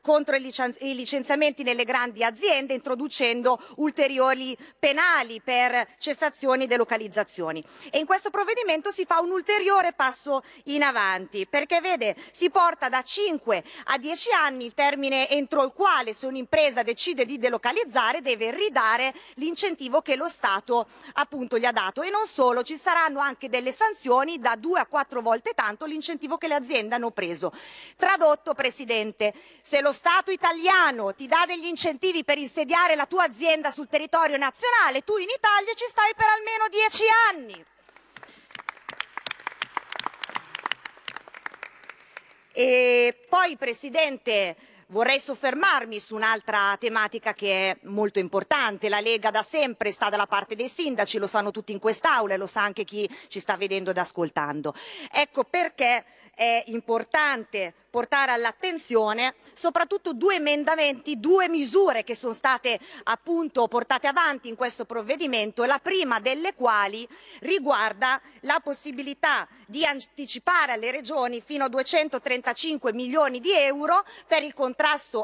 contro i, licen- i licenziamenti nelle grandi aziende, introducendo ulteriori penali per cessazioni e delocalizzazioni. E in questo provvedimento si fa un ulteriore passo in avanti, perché vede, si porta da 5 a 10 anni il termine entro il quale se un'impresa decide di delocalizzare deve ridare l'incentivo che lo Stato appunto gli ha dato e non solo, ci saranno anche delle sanzioni da 2 a 4 volte tanto l'incentivo che le aziende hanno preso. Tradotto, Presidente, se lo Stato italiano ti dà degli incentivi per insediare la tua azienda sul territorio nazionale, tu in Italia ci stai per almeno 10 anni. E poi, Presidente, vorrei soffermarmi su un'altra tematica che è molto importante. La Lega da sempre sta dalla parte dei sindaci, lo sanno tutti in quest'Aula e lo sa anche chi ci sta vedendo ed ascoltando. Ecco perché è importante portare all'attenzione soprattutto due emendamenti, due misure che sono state appunto portate avanti in questo provvedimento, la prima delle quali riguarda la possibilità di anticipare alle regioni fino a 235 milioni di euro per il contrasto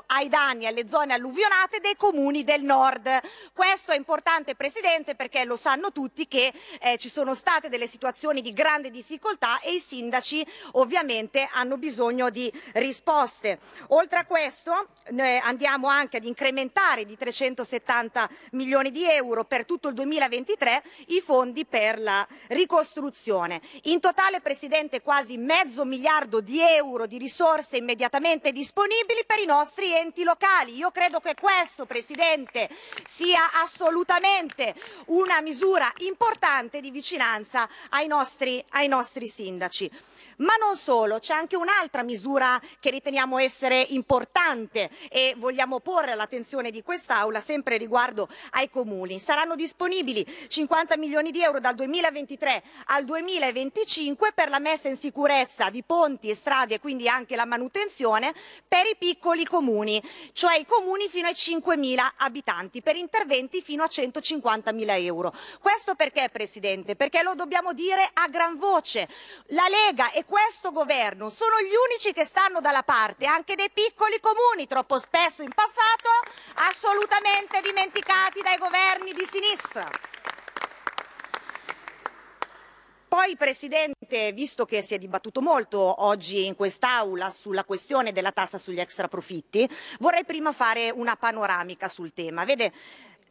ai danni alle zone alluvionate dei comuni del nord. Questo è importante Presidente perché lo sanno tutti che eh, ci sono state delle situazioni di grande difficoltà e i sindaci ovviamente hanno bisogno di risposte. Oltre a questo noi andiamo anche ad incrementare di 370 milioni di euro per tutto il 2023 i fondi per la ricostruzione. In totale, Presidente, quasi mezzo miliardo di euro di risorse immediatamente disponibili per i nostri enti locali. Io credo che questo, Presidente, sia assolutamente una misura importante di vicinanza ai nostri, ai nostri sindaci. Ma non solo, c'è anche un'altra misura che riteniamo essere importante e vogliamo porre all'attenzione di quest'Aula sempre riguardo ai comuni. Saranno disponibili 50 milioni di euro dal 2023 al 2025 per la messa in sicurezza di ponti e strade e quindi anche la manutenzione per i piccoli comuni, cioè i comuni fino ai 5.000 abitanti, per interventi fino a 150.000 euro. Questo perché, Presidente? Perché lo dobbiamo dire a gran voce. La Lega e questo governo sono gli unici che stanno dalla parte anche dei piccoli comuni, troppo spesso in passato assolutamente dimenticati dai governi di sinistra. Poi, Presidente, visto che si è dibattuto molto oggi in quest'Aula sulla questione della tassa sugli extraprofitti, vorrei prima fare una panoramica sul tema. Vede,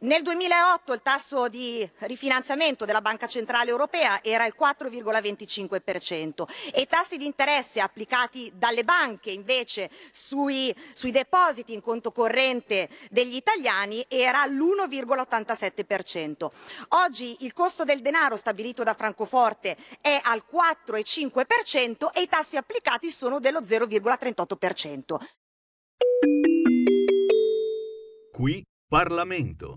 nel 2008 il tasso di rifinanziamento della Banca Centrale Europea era il 4,25% e i tassi di interesse applicati dalle banche invece sui, sui depositi in conto corrente degli italiani era l'1,87%. Oggi il costo del denaro stabilito da Francoforte è al 4,5% e i tassi applicati sono dello 0,38%. Qui Parlamento.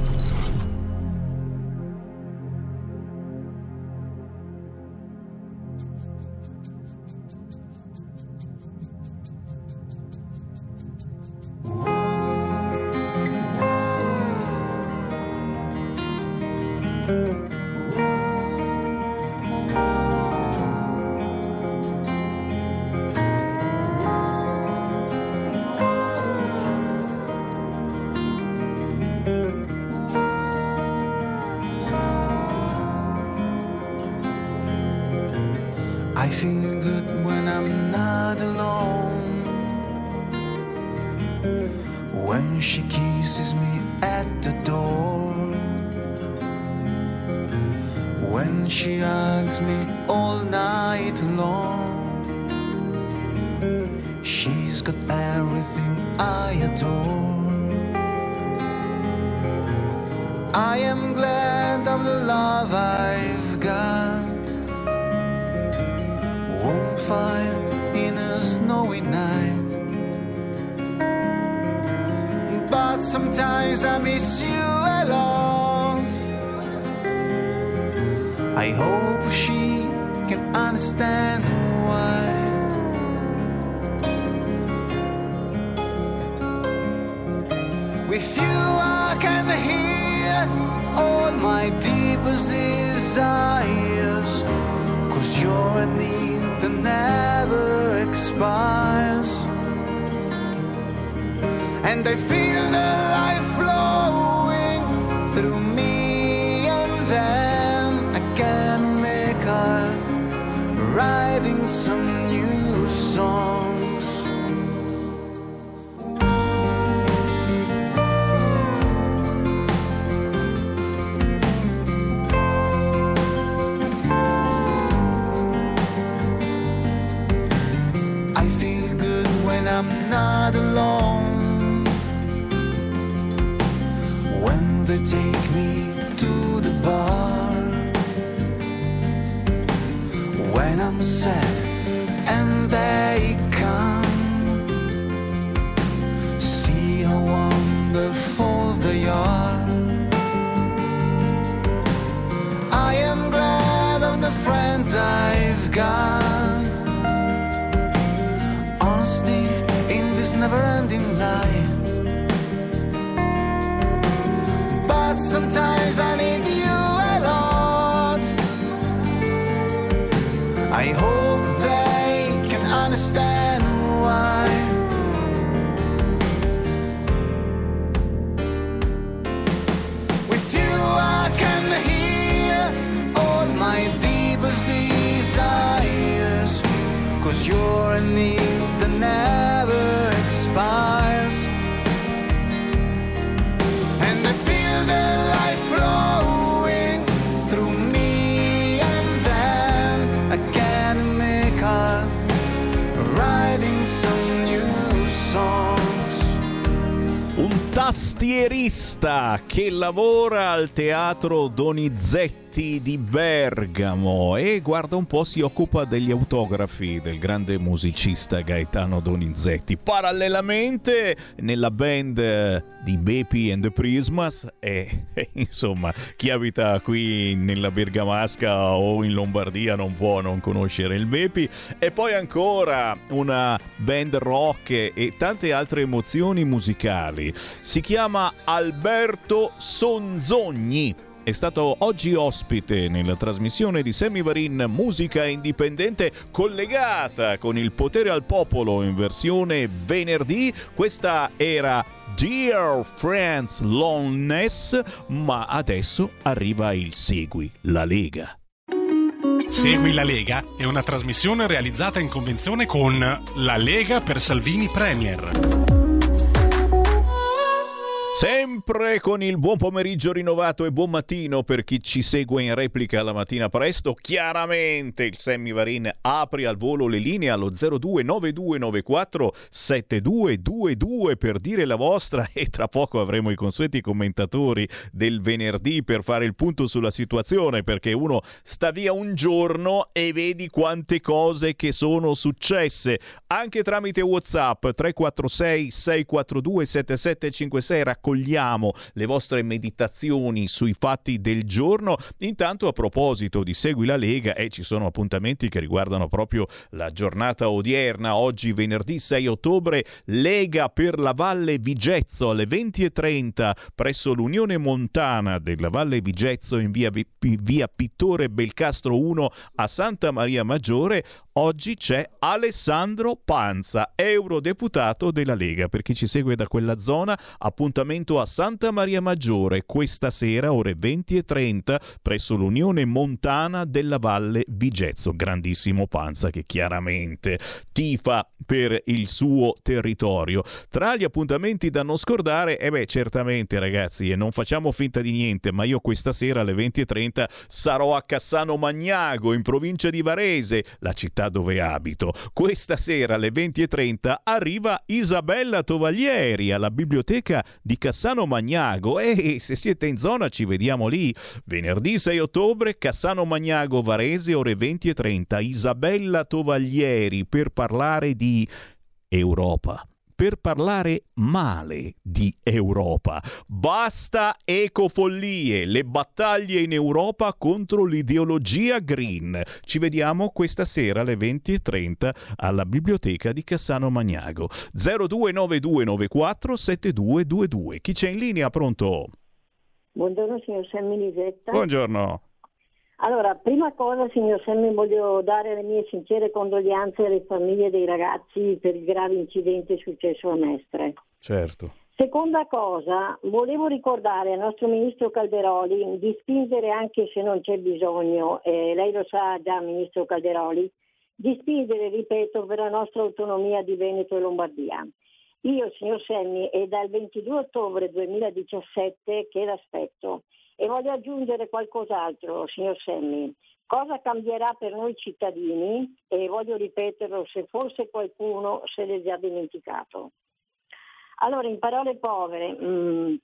I adore. I am glad of the love I've got warm fire in a snowy night. But sometimes I miss you a lot. I hope she can understand desires. Cause you're a need that never expires. And I feel sad tastierista che lavora al teatro Donizetti di Bergamo e guarda un po' si occupa degli autografi del grande musicista Gaetano Donizetti. Parallelamente nella band eh, di Bepi and the Prismas e e, *laughs* insomma chi abita qui nella Bergamasca o in Lombardia non può non conoscere il Bepi e poi ancora una band rock e tante altre emozioni musicali. Si chiama Alberto Sonzogni. È stato oggi ospite nella trasmissione di Semivarin Musica Indipendente collegata con il potere al popolo in versione venerdì. Questa era Dear Friends Loneliness, ma adesso arriva il Segui la Lega. Segui la Lega è una trasmissione realizzata in convenzione con La Lega per Salvini Premier. Sempre con il buon pomeriggio rinnovato e buon mattino per chi ci segue in replica la mattina presto. Chiaramente il Sammy Varin apre al volo le linee allo 029294 7222 per dire la vostra *laughs* e tra poco avremo i consueti commentatori del venerdì per fare il punto sulla situazione perché uno sta via un giorno e vedi quante cose che sono successe anche tramite WhatsApp 346 642 7756 raccogliamo le vostre meditazioni sui fatti del giorno. Intanto a proposito di Segui la Lega e ci sono appuntamenti che riguardano proprio la giornata odierna, oggi venerdì 6 ottobre, Lega per la Valle Vigezzo alle 20.30 presso l'Unione Montana della Valle Vigezzo in via, Vi- via Pittore Belcastro 1 a Santa Maria Maggiore. Oggi c'è Alessandro Panza, eurodeputato della Lega. Per chi ci segue da quella zona, appuntamento a Santa Maria Maggiore questa sera, ore 20 e 30, presso l'Unione Montana della Valle Vigezzo. Grandissimo Panza che chiaramente tifa per il suo territorio. Tra gli appuntamenti da non scordare, e beh, certamente ragazzi, e non facciamo finta di niente, ma io questa sera alle 20 e 30 sarò a Cassano Magnago, in provincia di Varese, la città dove abito. Questa sera alle 20.30 arriva Isabella Tovaglieri alla biblioteca di Cassano Magnago. E se siete in zona ci vediamo lì. Venerdì 6 ottobre Cassano Magnago Varese ore 20.30 Isabella Tovaglieri per parlare di Europa per parlare male di Europa. Basta ecofollie, le battaglie in Europa contro l'ideologia green. Ci vediamo questa sera alle 20.30 alla biblioteca di Cassano Magnago. 029294 7222. Chi c'è in linea? Pronto? Buongiorno signor Sammy Lisetta. Buongiorno. Allora, prima cosa signor Sammy voglio dare le mie sincere condoglianze alle famiglie dei ragazzi per il grave incidente successo a Mestre. Certo. Seconda cosa, volevo ricordare al nostro ministro Calderoli di spingere anche se non c'è bisogno, e lei lo sa già ministro Calderoli, di spingere, ripeto, per la nostra autonomia di Veneto e Lombardia. Io, signor Semmi, è dal 22 ottobre 2017 che l'aspetto e voglio aggiungere qualcos'altro, signor Semmi. Cosa cambierà per noi cittadini? E voglio ripeterlo se forse qualcuno se l'è già dimenticato. Allora, in parole povere, mm,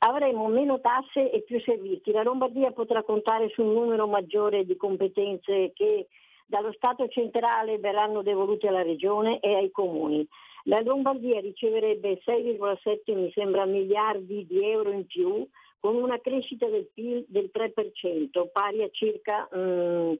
avremo meno tasse e più servizi. La Lombardia potrà contare su un numero maggiore di competenze che dallo Stato centrale verranno devolute alla Regione e ai comuni. La Lombardia riceverebbe 6,7 mi sembra miliardi di euro in più con una crescita del PIL del 3%, pari a circa mm,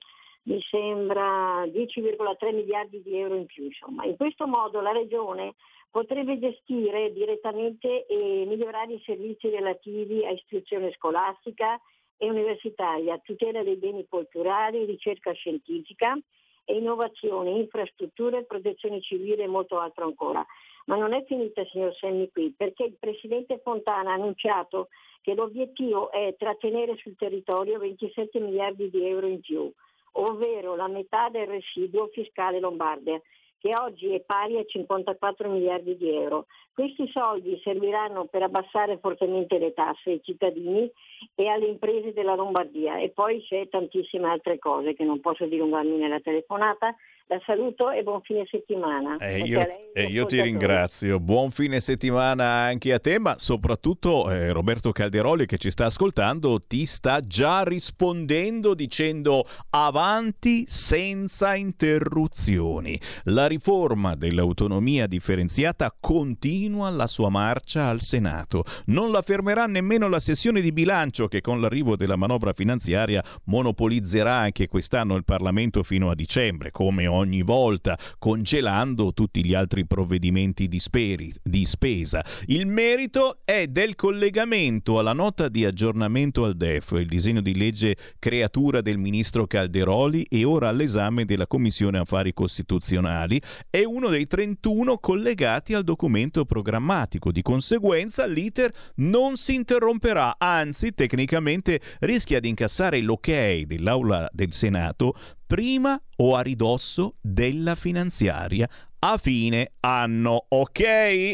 mi sembra 10,3 miliardi di euro in più. Insomma. In questo modo la Regione potrebbe gestire direttamente e migliorare i servizi relativi a istruzione scolastica e universitaria, tutela dei beni culturali, ricerca scientifica e innovazione, infrastrutture, protezione civile e molto altro ancora. Ma non è finita, signor Semmi, qui, perché il Presidente Fontana ha annunciato che l'obiettivo è trattenere sul territorio 27 miliardi di euro in più, ovvero la metà del residuo fiscale lombarde che oggi è pari a 54 miliardi di euro. Questi soldi serviranno per abbassare fortemente le tasse ai cittadini e alle imprese della Lombardia e poi c'è tantissime altre cose che non posso dilungarmi nella telefonata, La saluto e buon fine settimana. Eh, io, eh, io ti ringrazio, buon fine settimana anche a te, ma soprattutto eh, Roberto Calderoli che ci sta ascoltando ti sta già rispondendo dicendo avanti senza interruzioni. La riforma dell'autonomia differenziata continua la sua marcia al Senato. Non la fermerà nemmeno la sessione di bilancio che con l'arrivo della manovra finanziaria monopolizzerà anche quest'anno il Parlamento fino a dicembre, come ogni volta, congelando tutti gli altri provvedimenti di, speri- di spesa. Il merito è del collegamento alla nota di aggiornamento al DEF, il disegno di legge creatura del ministro Calderoli e ora all'esame della Commissione Affari Costituzionali, è uno dei 31 collegati al documento programmatico. Di conseguenza l'iter non si interromperà, anzi tecnicamente rischia di incassare l'ok dell'Aula del Senato prima o a ridosso della finanziaria a fine anno. Ok?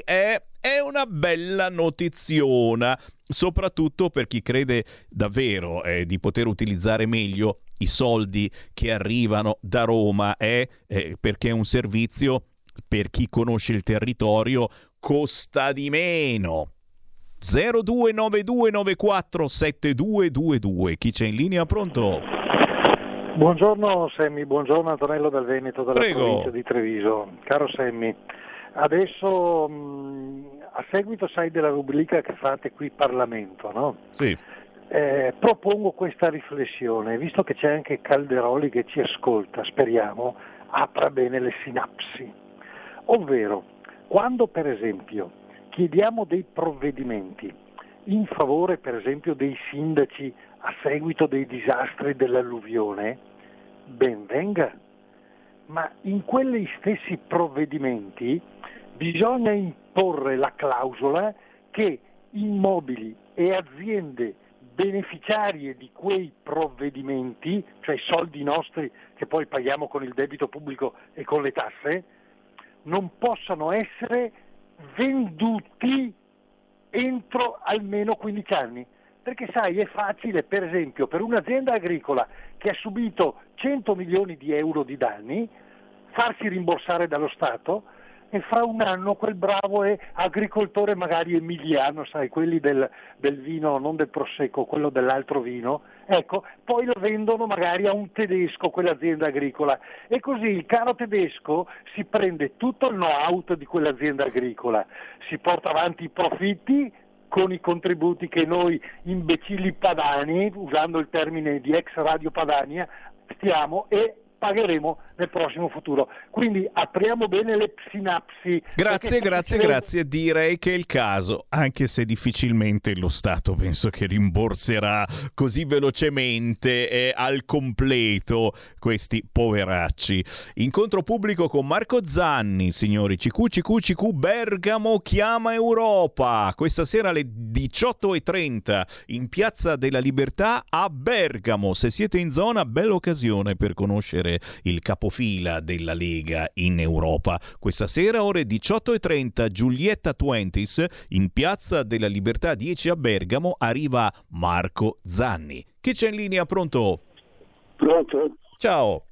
È, è una bella notiziona, soprattutto per chi crede davvero eh, di poter utilizzare meglio i soldi che arrivano da Roma, eh, eh, perché è un servizio per chi conosce il territorio costa di meno. 0292947222 chi c'è in linea pronto? Buongiorno Semmi, buongiorno Antonello del Veneto della Prego. provincia di Treviso. Caro Semmi, adesso mh, a seguito sai della rubrica che fate qui Parlamento, no? Sì. Eh, propongo questa riflessione, visto che c'è anche Calderoli che ci ascolta, speriamo, apra bene le sinapsi. Ovvero, quando per esempio chiediamo dei provvedimenti in favore per esempio dei sindaci a seguito dei disastri dell'alluvione, ben venga, ma in quegli stessi provvedimenti bisogna imporre la clausola che immobili e aziende beneficiarie di quei provvedimenti, cioè soldi nostri che poi paghiamo con il debito pubblico e con le tasse, non possano essere venduti entro almeno 15 anni. Perché sai, è facile, per esempio, per un'azienda agricola che ha subito 100 milioni di euro di danni, farsi rimborsare dallo Stato e fra un anno quel bravo agricoltore magari emiliano, sai, quelli del, del vino, non del prosecco, quello dell'altro vino, ecco, poi lo vendono magari a un tedesco quell'azienda agricola. E così il caro tedesco si prende tutto il know-how di quell'azienda agricola, si porta avanti i profitti con i contributi che noi imbecilli padani, usando il termine di ex Radio Padania, stiamo e pagheremo nel prossimo futuro. Quindi apriamo bene le sinapsi. Grazie, grazie, se- grazie. Direi che è il caso, anche se difficilmente lo Stato penso che rimborserà così velocemente e al completo questi poveracci. Incontro pubblico con Marco Zanni, signori. CQ, CQ, CQ, Bergamo chiama Europa. Questa sera alle 18.30 in Piazza della Libertà a Bergamo. Se siete in zona, bella occasione per conoscere il capofila della Lega in Europa. Questa sera ore 18.30 Giulietta Twentis in Piazza della Libertà 10 a Bergamo arriva Marco Zanni. Chi c'è in linea? Pronto? Pronto? Ciao.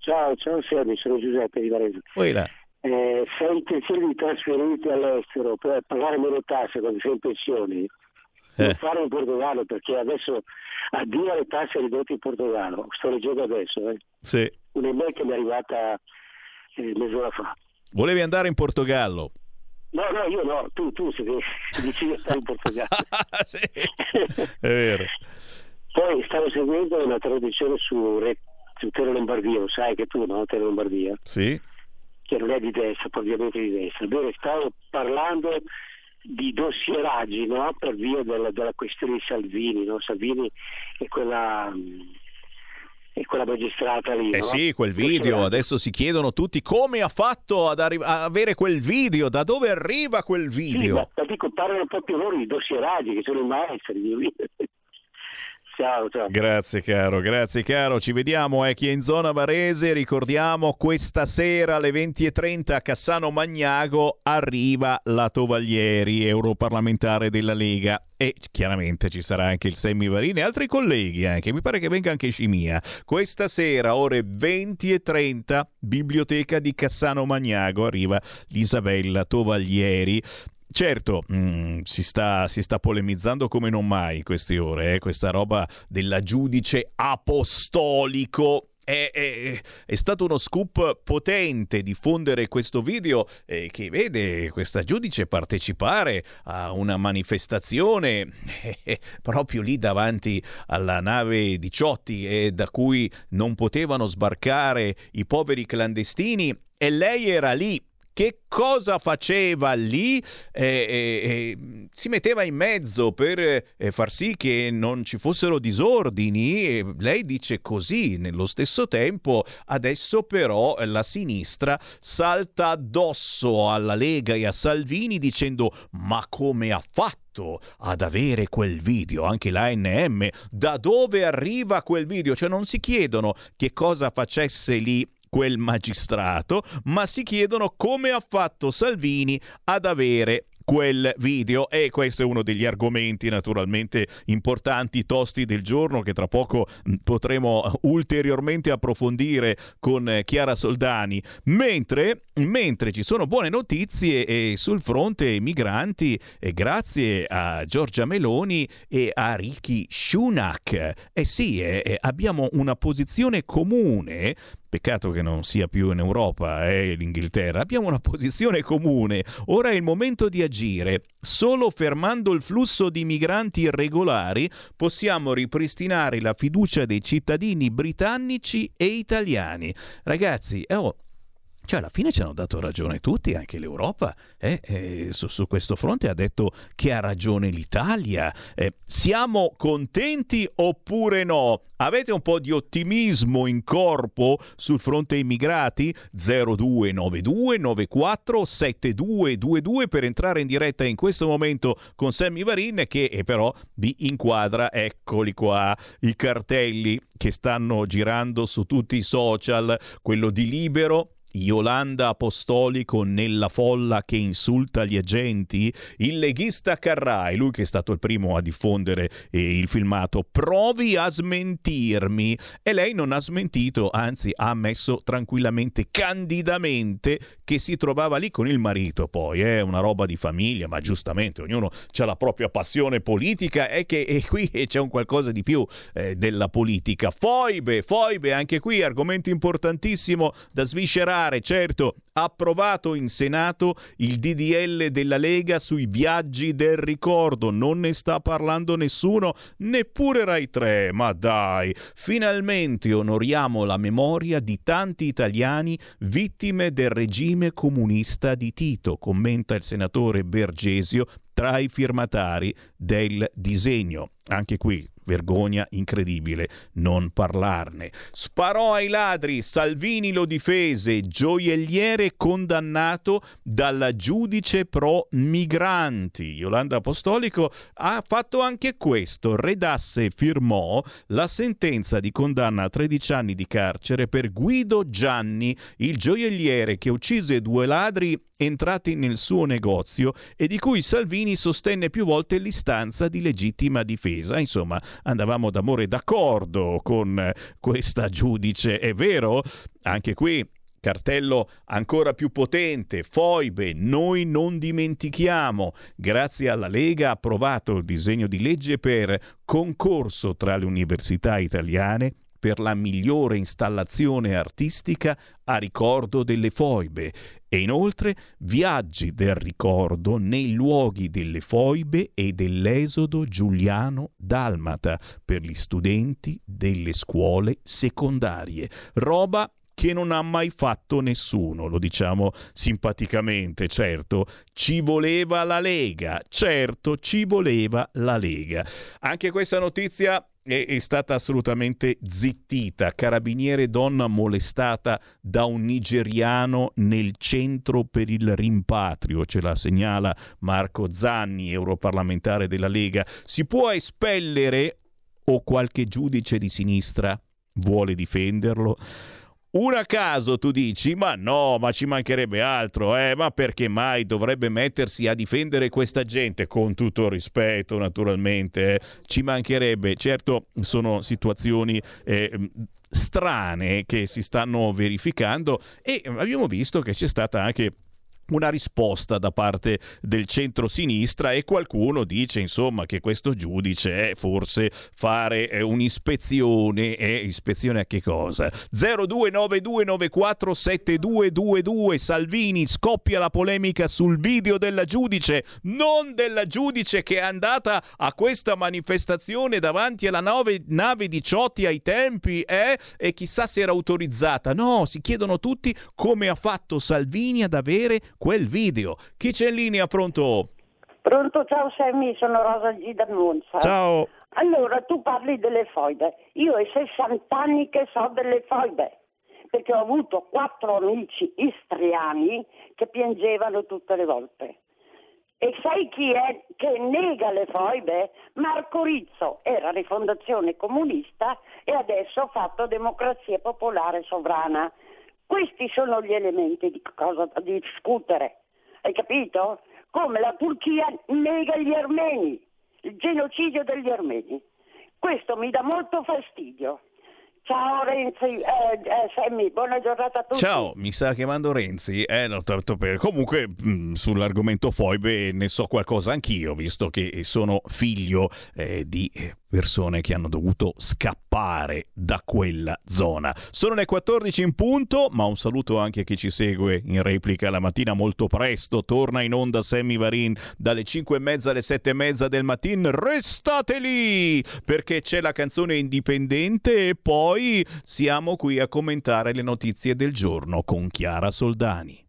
Ciao, ciao Sergio, sono Giuseppe di Varese. Là. Eh, se hai intenzione di trasferirti all'estero per pagare meno tasse quando sei in pensione, non fare in Portogallo perché adesso addio alle tasse ridotte in Portogallo, sto leggendo adesso, eh. Sì. Un'email che mi è arrivata eh, mezz'ora fa. Volevi andare in Portogallo? No, no, io no, tu, tu se, se decidi di stare in Portogallo. *laughs* È vero. Poi stavo seguendo una trasmissione su, Re- su Tele Lombardia, lo sai che tu, no? Tele Lombardia. Sì. che non è di destra, ovviamente di destra. Bene, stavo parlando di dossieraggi no? per via della, della questione di Salvini, no? Salvini è quella, è quella magistrata lì. Eh no? sì, quel video, adesso si chiedono tutti come ha fatto ad arri- avere quel video, da dove arriva quel Sì, video. ma, ma dico, parlano proprio loro di dossieraggi, che sono i maestri. *laughs* Ciao, ciao. Grazie caro, grazie caro. Ci vediamo eh, chi è in zona Varese. Ricordiamo questa sera alle 20.30 a Cassano Magnago arriva la Tovaglieri, europarlamentare della Lega. E chiaramente ci sarà anche il Semmi Varini e altri colleghi anche. Mi pare che venga anche Scimia. Questa sera, ore 20.30, Biblioteca di Cassano Magnago, arriva l'Isabella Tovaglieri. Certo, mm, si, sta, si sta polemizzando come non mai queste ore, eh, questa roba della giudice apostolico. È, è- è stato uno scoop potente diffondere questo video eh, che vede questa giudice partecipare a una manifestazione eh, proprio lì davanti alla nave Diciotti e da cui non potevano sbarcare i poveri clandestini e lei era lì che cosa faceva lì? Eh, eh, eh, si metteva in mezzo per eh, far sì che non ci fossero disordini. E lei dice così, nello stesso tempo, adesso però la sinistra salta addosso alla Lega e a Salvini dicendo ma come ha fatto? ad avere quel video, anche l'ANM, da dove arriva quel video? Cioè non si chiedono che cosa facesse lì quel magistrato, ma si chiedono come ha fatto Salvini ad avere quel video. E questo è uno degli argomenti naturalmente importanti tosti del giorno che tra poco mh, potremo ulteriormente approfondire con eh, Chiara Soldani. Mentre, mentre ci sono buone notizie eh, sul fronte migranti eh, grazie a Giorgia Meloni e a Ricky Sunak. Eh sì eh, eh, abbiamo una posizione comune Peccato che non sia più in Europa, eh, l'Inghilterra. Abbiamo una posizione comune. Ora è il momento di agire. Solo fermando il flusso di migranti irregolari possiamo ripristinare la fiducia dei cittadini britannici e italiani. Ragazzi, eh, oh, cioè, alla fine ci hanno dato ragione tutti, anche l'Europa, eh, eh, su, su questo fronte ha detto che ha ragione l'Italia. Eh, siamo contenti oppure no? Avete un po' di ottimismo in corpo sul fronte immigrati? 0292 94 7222 per entrare in diretta in questo momento con Sammy Varin che eh, però vi inquadra, eccoli qua, i cartelli che stanno girando su tutti i social, quello di Libero, Iolanda Apostolico nella folla che insulta gli agenti, il leghista Carrai, lui che è stato il primo a diffondere eh, il filmato, provi a smentirmi e lei non ha smentito, anzi ha ammesso tranquillamente, candidamente che si trovava lì con il marito, poi è una roba di famiglia, ma giustamente ognuno ha la propria passione politica e che e qui *laughs* c'è un qualcosa di più eh, della politica. Foibe, foibe, anche qui argomento importantissimo da sviscerare, certo, approvato in Senato il DDL della Lega sui viaggi del ricordo, non ne sta parlando nessuno, neppure Rai 3, ma dai, finalmente onoriamo la memoria di tanti italiani vittime del regime comunista di Tito, commenta il senatore Bergesio tra i firmatari del disegno. Anche qui vergogna incredibile non parlarne. Sparò ai ladri, Salvini lo difese, gioielliere condannato dalla giudice pro migranti. Yolanda Apostolico ha fatto anche questo, redasse e firmò la sentenza di condanna a 13 anni di carcere per Guido Gianni, il gioielliere che uccise due ladri entrati nel suo negozio e di cui Salvini sostenne più volte l'istanza di legittima difesa. Insomma, andavamo d'amore d'accordo con questa giudice, è vero? Anche qui Cartello ancora più potente, foibe, noi non dimentichiamo. Grazie alla Lega ha approvato il disegno di legge per concorso tra le università italiane per la migliore installazione artistica a ricordo delle foibe e inoltre viaggi del ricordo nei luoghi delle foibe e dell'esodo giuliano dalmata per gli studenti delle scuole secondarie. Roba che non ha mai fatto nessuno, lo diciamo simpaticamente, certo, ci voleva la Lega, certo, ci voleva la Lega. Anche questa notizia è, è stata assolutamente zittita. Carabiniere donna molestata da un nigeriano nel centro per il rimpatrio, ce la segnala Marco Zanni, europarlamentare della Lega. Si può espellere o qualche giudice di sinistra vuole difenderlo? Una a caso tu dici, ma no, ma ci mancherebbe altro, eh, ma perché mai dovrebbe mettersi a difendere questa gente? Con tutto rispetto, naturalmente, eh, ci mancherebbe. Certo, sono situazioni eh, strane che si stanno verificando e abbiamo visto che c'è stata anche una risposta da parte del centro-sinistra e qualcuno dice insomma che questo giudice è forse fare eh, un'ispezione e ispezione a che cosa? 0292947222 Salvini scoppia la polemica sul video della giudice non della giudice che è andata a questa manifestazione davanti alla nave, nave di Ciotti ai tempi eh? e chissà se era autorizzata no, si chiedono tutti come ha fatto Salvini ad avere quel video. Chi c'è in linea pronto? Pronto, ciao Sammy, sono Rosa G. da Monza. Ciao. Allora, tu parli delle foibe. Io ho 60 anni che so delle foibe, perché ho avuto quattro amici istriani che piangevano tutte le volte. E sai chi è che nega le foibe? Marco Rizzo era rifondazione comunista e adesso ha fatto democrazia popolare sovrana. Questi sono gli elementi di cosa da discutere. Hai capito? Come la Turchia nega gli armeni, il genocidio degli armeni. Questo mi dà molto fastidio. Ciao Renzi, eh, eh, Sammy, buona giornata a tutti. Ciao, mi sta chiamando Renzi. Eh, no, tanto per... Comunque mh, sull'argomento foibe ne so qualcosa anch'io, visto che sono figlio eh, di persone che hanno dovuto scappare da quella zona. Sono le 14 in punto, ma un saluto anche a chi ci segue in replica la mattina molto presto. Torna in onda Sammy Varin dalle 5 e mezza alle 7 e mezza del mattino. Restate lì perché c'è la canzone indipendente e poi siamo qui a commentare le notizie del giorno con Chiara Soldani.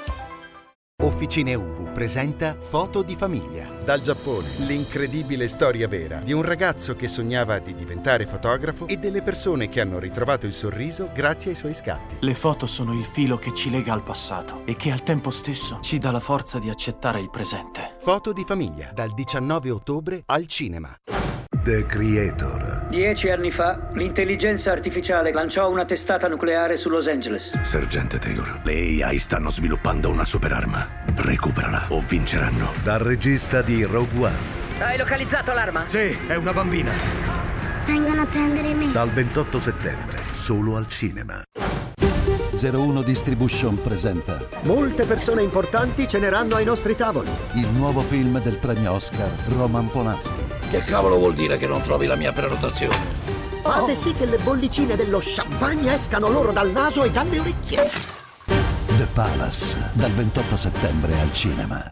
Officine Ubu presenta Foto di famiglia. Dal Giappone, l'incredibile storia vera di un ragazzo che sognava di diventare fotografo e delle persone che hanno ritrovato il sorriso grazie ai suoi scatti. Le foto sono il filo che ci lega al passato e che al tempo stesso ci dà la forza di accettare il presente. Foto di famiglia, dal 19 ottobre al cinema. The Creator. Dieci anni fa, l'intelligenza artificiale lanciò una testata nucleare su Los Angeles. Sergente Taylor, le AI stanno sviluppando una superarma. Recuperala o vinceranno. Dal regista di Rogue One. Hai localizzato l'arma? Sì, è una bambina. Vengono a prendere me. Dal 28 settembre, solo al cinema. 01 Distribution presenta Molte persone importanti ceneranno ai nostri tavoli. il nuovo film del premio Oscar Roman Polanski. Che cavolo vuol dire che non trovi la mia prenotazione? Fate sì che le bollicine dello champagne escano loro dal naso e dalle orecchie. The Palace, dal 28 settembre al cinema.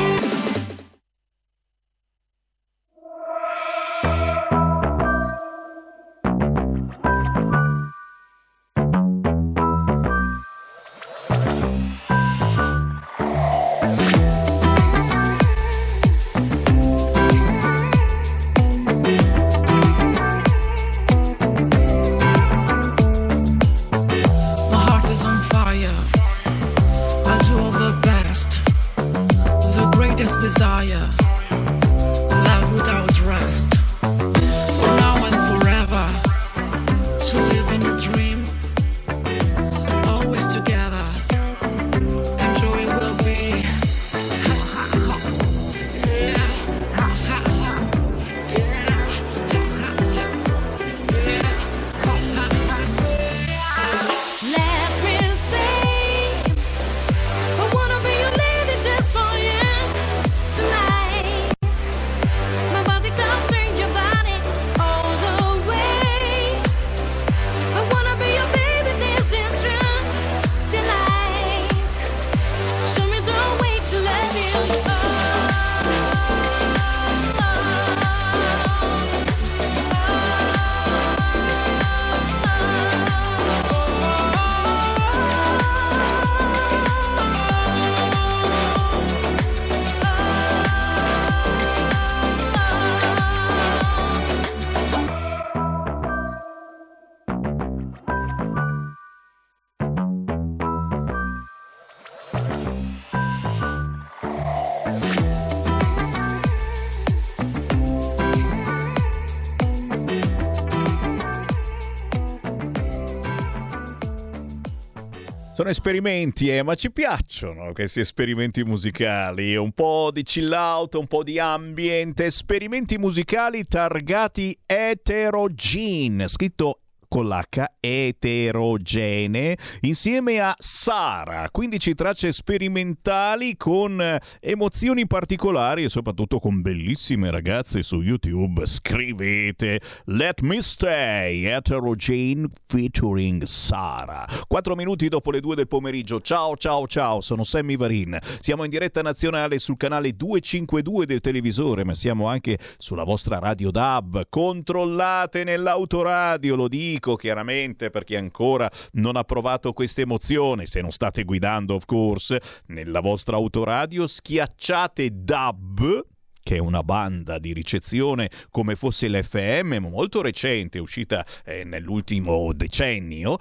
Sono esperimenti, eh, ma ci piacciono questi esperimenti musicali. Un po' di chill out, un po' di ambient. Esperimenti musicali targati Heterogene, scritto con l'H eterogene insieme a Sara. 15 tracce sperimentali con eh, emozioni particolari e soprattutto con bellissime ragazze su YouTube. Scrivete Let Me Stay Heterogene featuring Sara. 4 minuti dopo le 2 del pomeriggio. Ciao ciao ciao sono Sammy Varin. Siamo in diretta nazionale sul canale 252 del televisore ma siamo anche sulla vostra radio DAB. Controllate nell'autoradio lo dico dico chiaramente per chi ancora non ha provato questa emozione, se non state guidando of course, nella vostra autoradio schiacciate DAB che è una banda di ricezione come fosse l'FM, molto recente, uscita eh, nell'ultimo decennio,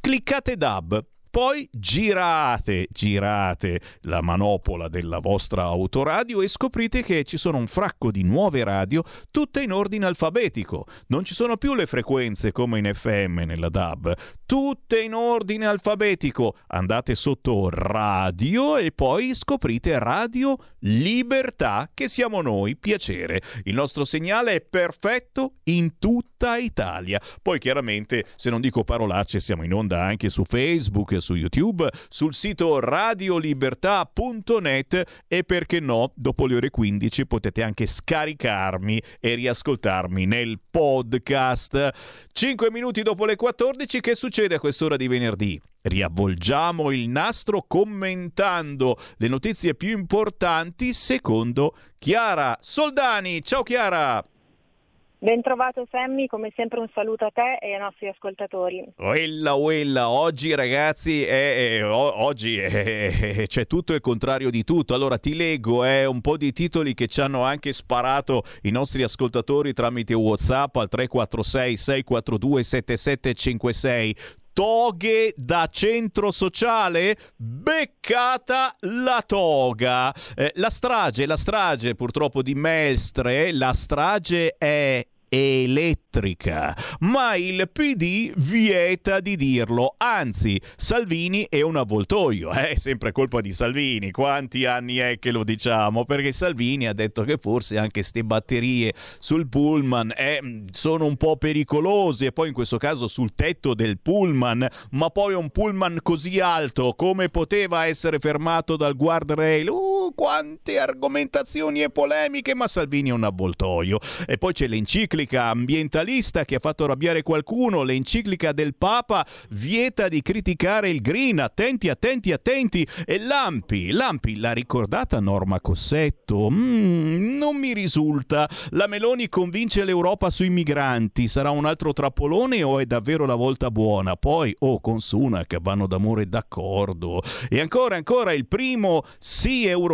cliccate DAB poi girate, girate la manopola della vostra autoradio e scoprite che ci sono un fracco di nuove radio, tutte in ordine alfabetico. Non ci sono più le frequenze come in FM nella DAB, tutte in ordine alfabetico. Andate sotto radio e poi scoprite Radio Libertà, che siamo noi, piacere. Il nostro segnale è perfetto in tutta Italia. Poi chiaramente, se non dico parolacce, siamo in onda anche su Facebook, su YouTube, sul sito radiolibertà.net e perché no, dopo le ore 15 potete anche scaricarmi e riascoltarmi nel podcast. 5 minuti dopo le 14, che succede a quest'ora di venerdì? Riavvolgiamo il nastro commentando le notizie più importanti secondo Chiara Soldani. Ciao Chiara! Ben trovato Sammy, come sempre un saluto a te e ai nostri ascoltatori. Uella, uella, oggi ragazzi è, è, oggi è, c'è tutto il contrario di tutto. Allora ti leggo eh, un po' di titoli che ci hanno anche sparato i nostri ascoltatori tramite Whatsapp al 346 642 7756 toghe da centro sociale? Beccata la toga. Eh, la strage, la strage purtroppo di Mestre, la strage è elettrica, ma il PD vieta di dirlo, anzi Salvini è un avvoltoio, eh? è sempre colpa di Salvini, quanti anni è che lo diciamo? Perché Salvini ha detto che forse anche queste batterie sul pullman eh, sono un po' pericolose e poi in questo caso sul tetto del pullman, ma poi un pullman così alto come poteva essere fermato dal guardrail? Uh, quante argomentazioni e polemiche, ma Salvini è un avvoltoio. E poi c'è l'enciclica ambientalista che ha fatto arrabbiare qualcuno, l'enciclica del Papa vieta di criticare il green, attenti, attenti, attenti. E Lampi, Lampi, l'ha ricordata Norma Cossetto? Mm, non mi risulta. La Meloni convince l'Europa sui migranti, sarà un altro trappolone o è davvero la volta buona? Poi, oh, con Sunak vanno d'amore d'accordo. E ancora, ancora, il primo sì europeo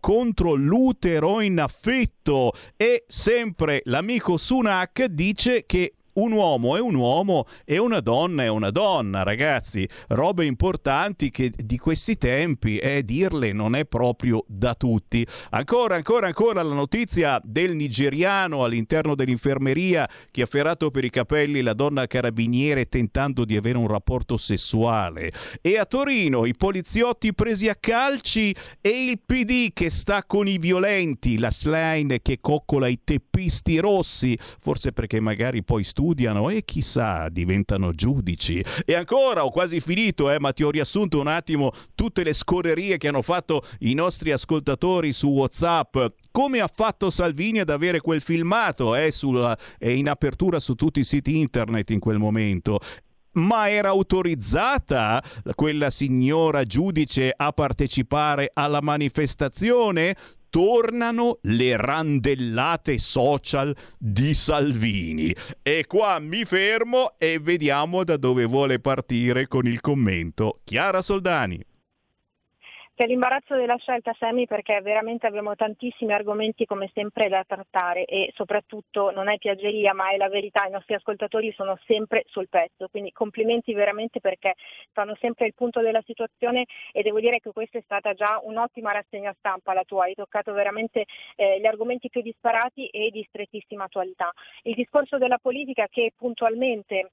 contro l'utero in affitto. E sempre l'amico Sunak dice che un uomo è un uomo e una donna è una donna, ragazzi. Robe importanti che di questi tempi, eh, dirle non è proprio da tutti. Ancora, ancora, ancora la notizia del nigeriano all'interno dell'infermeria che ha ferrato per i capelli la donna carabiniere tentando di avere un rapporto sessuale. E a Torino i poliziotti presi a calci e il PD che sta con i violenti, la Schlein che coccola i teppisti rossi, forse perché magari poi studia studiano e chissà diventano giudici. E ancora ho quasi finito, eh, ma ti ho riassunto un attimo tutte le scorrerie che hanno fatto i nostri ascoltatori su WhatsApp. Come ha fatto Salvini ad avere quel filmato? Eh, sulla, è in apertura su tutti i siti internet in quel momento ma era autorizzata quella signora giudice a partecipare alla manifestazione? Tornano le randellate social di Salvini. E qua mi fermo e vediamo da dove vuole partire con il commento. Chiara Soldani. C'è l'imbarazzo della scelta, Sammy, perché veramente abbiamo tantissimi argomenti come sempre da trattare e soprattutto non è piaggeria, ma è la verità, i nostri ascoltatori sono sempre sul pezzo, quindi complimenti veramente perché fanno sempre il punto della situazione e devo dire che questa è stata già un'ottima rassegna stampa la tua, hai toccato veramente eh, gli argomenti più disparati e di strettissima attualità. Il discorso della politica che puntualmente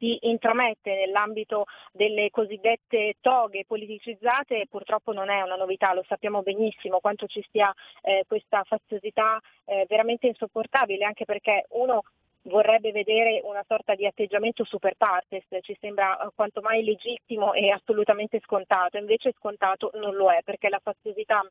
si intromette nell'ambito delle cosiddette toghe politicizzate purtroppo non è una novità, lo sappiamo benissimo quanto ci sia eh, questa faziosità eh, veramente insopportabile, anche perché uno vorrebbe vedere una sorta di atteggiamento super partes, ci sembra eh, quanto mai legittimo e assolutamente scontato, invece scontato non lo è perché la faziosità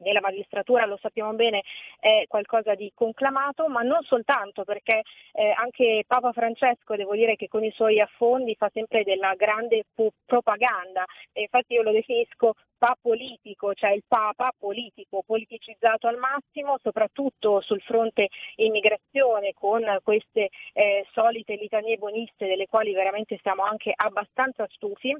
nella magistratura, lo sappiamo bene, è qualcosa di conclamato, ma non soltanto perché eh, anche Papa Francesco, devo dire che con i suoi affondi fa sempre della grande po- propaganda, e infatti io lo definisco pa politico, cioè il Papa politico, politicizzato al massimo, soprattutto sul fronte immigrazione con queste eh, solite litanie buoniste delle quali veramente siamo anche abbastanza stufi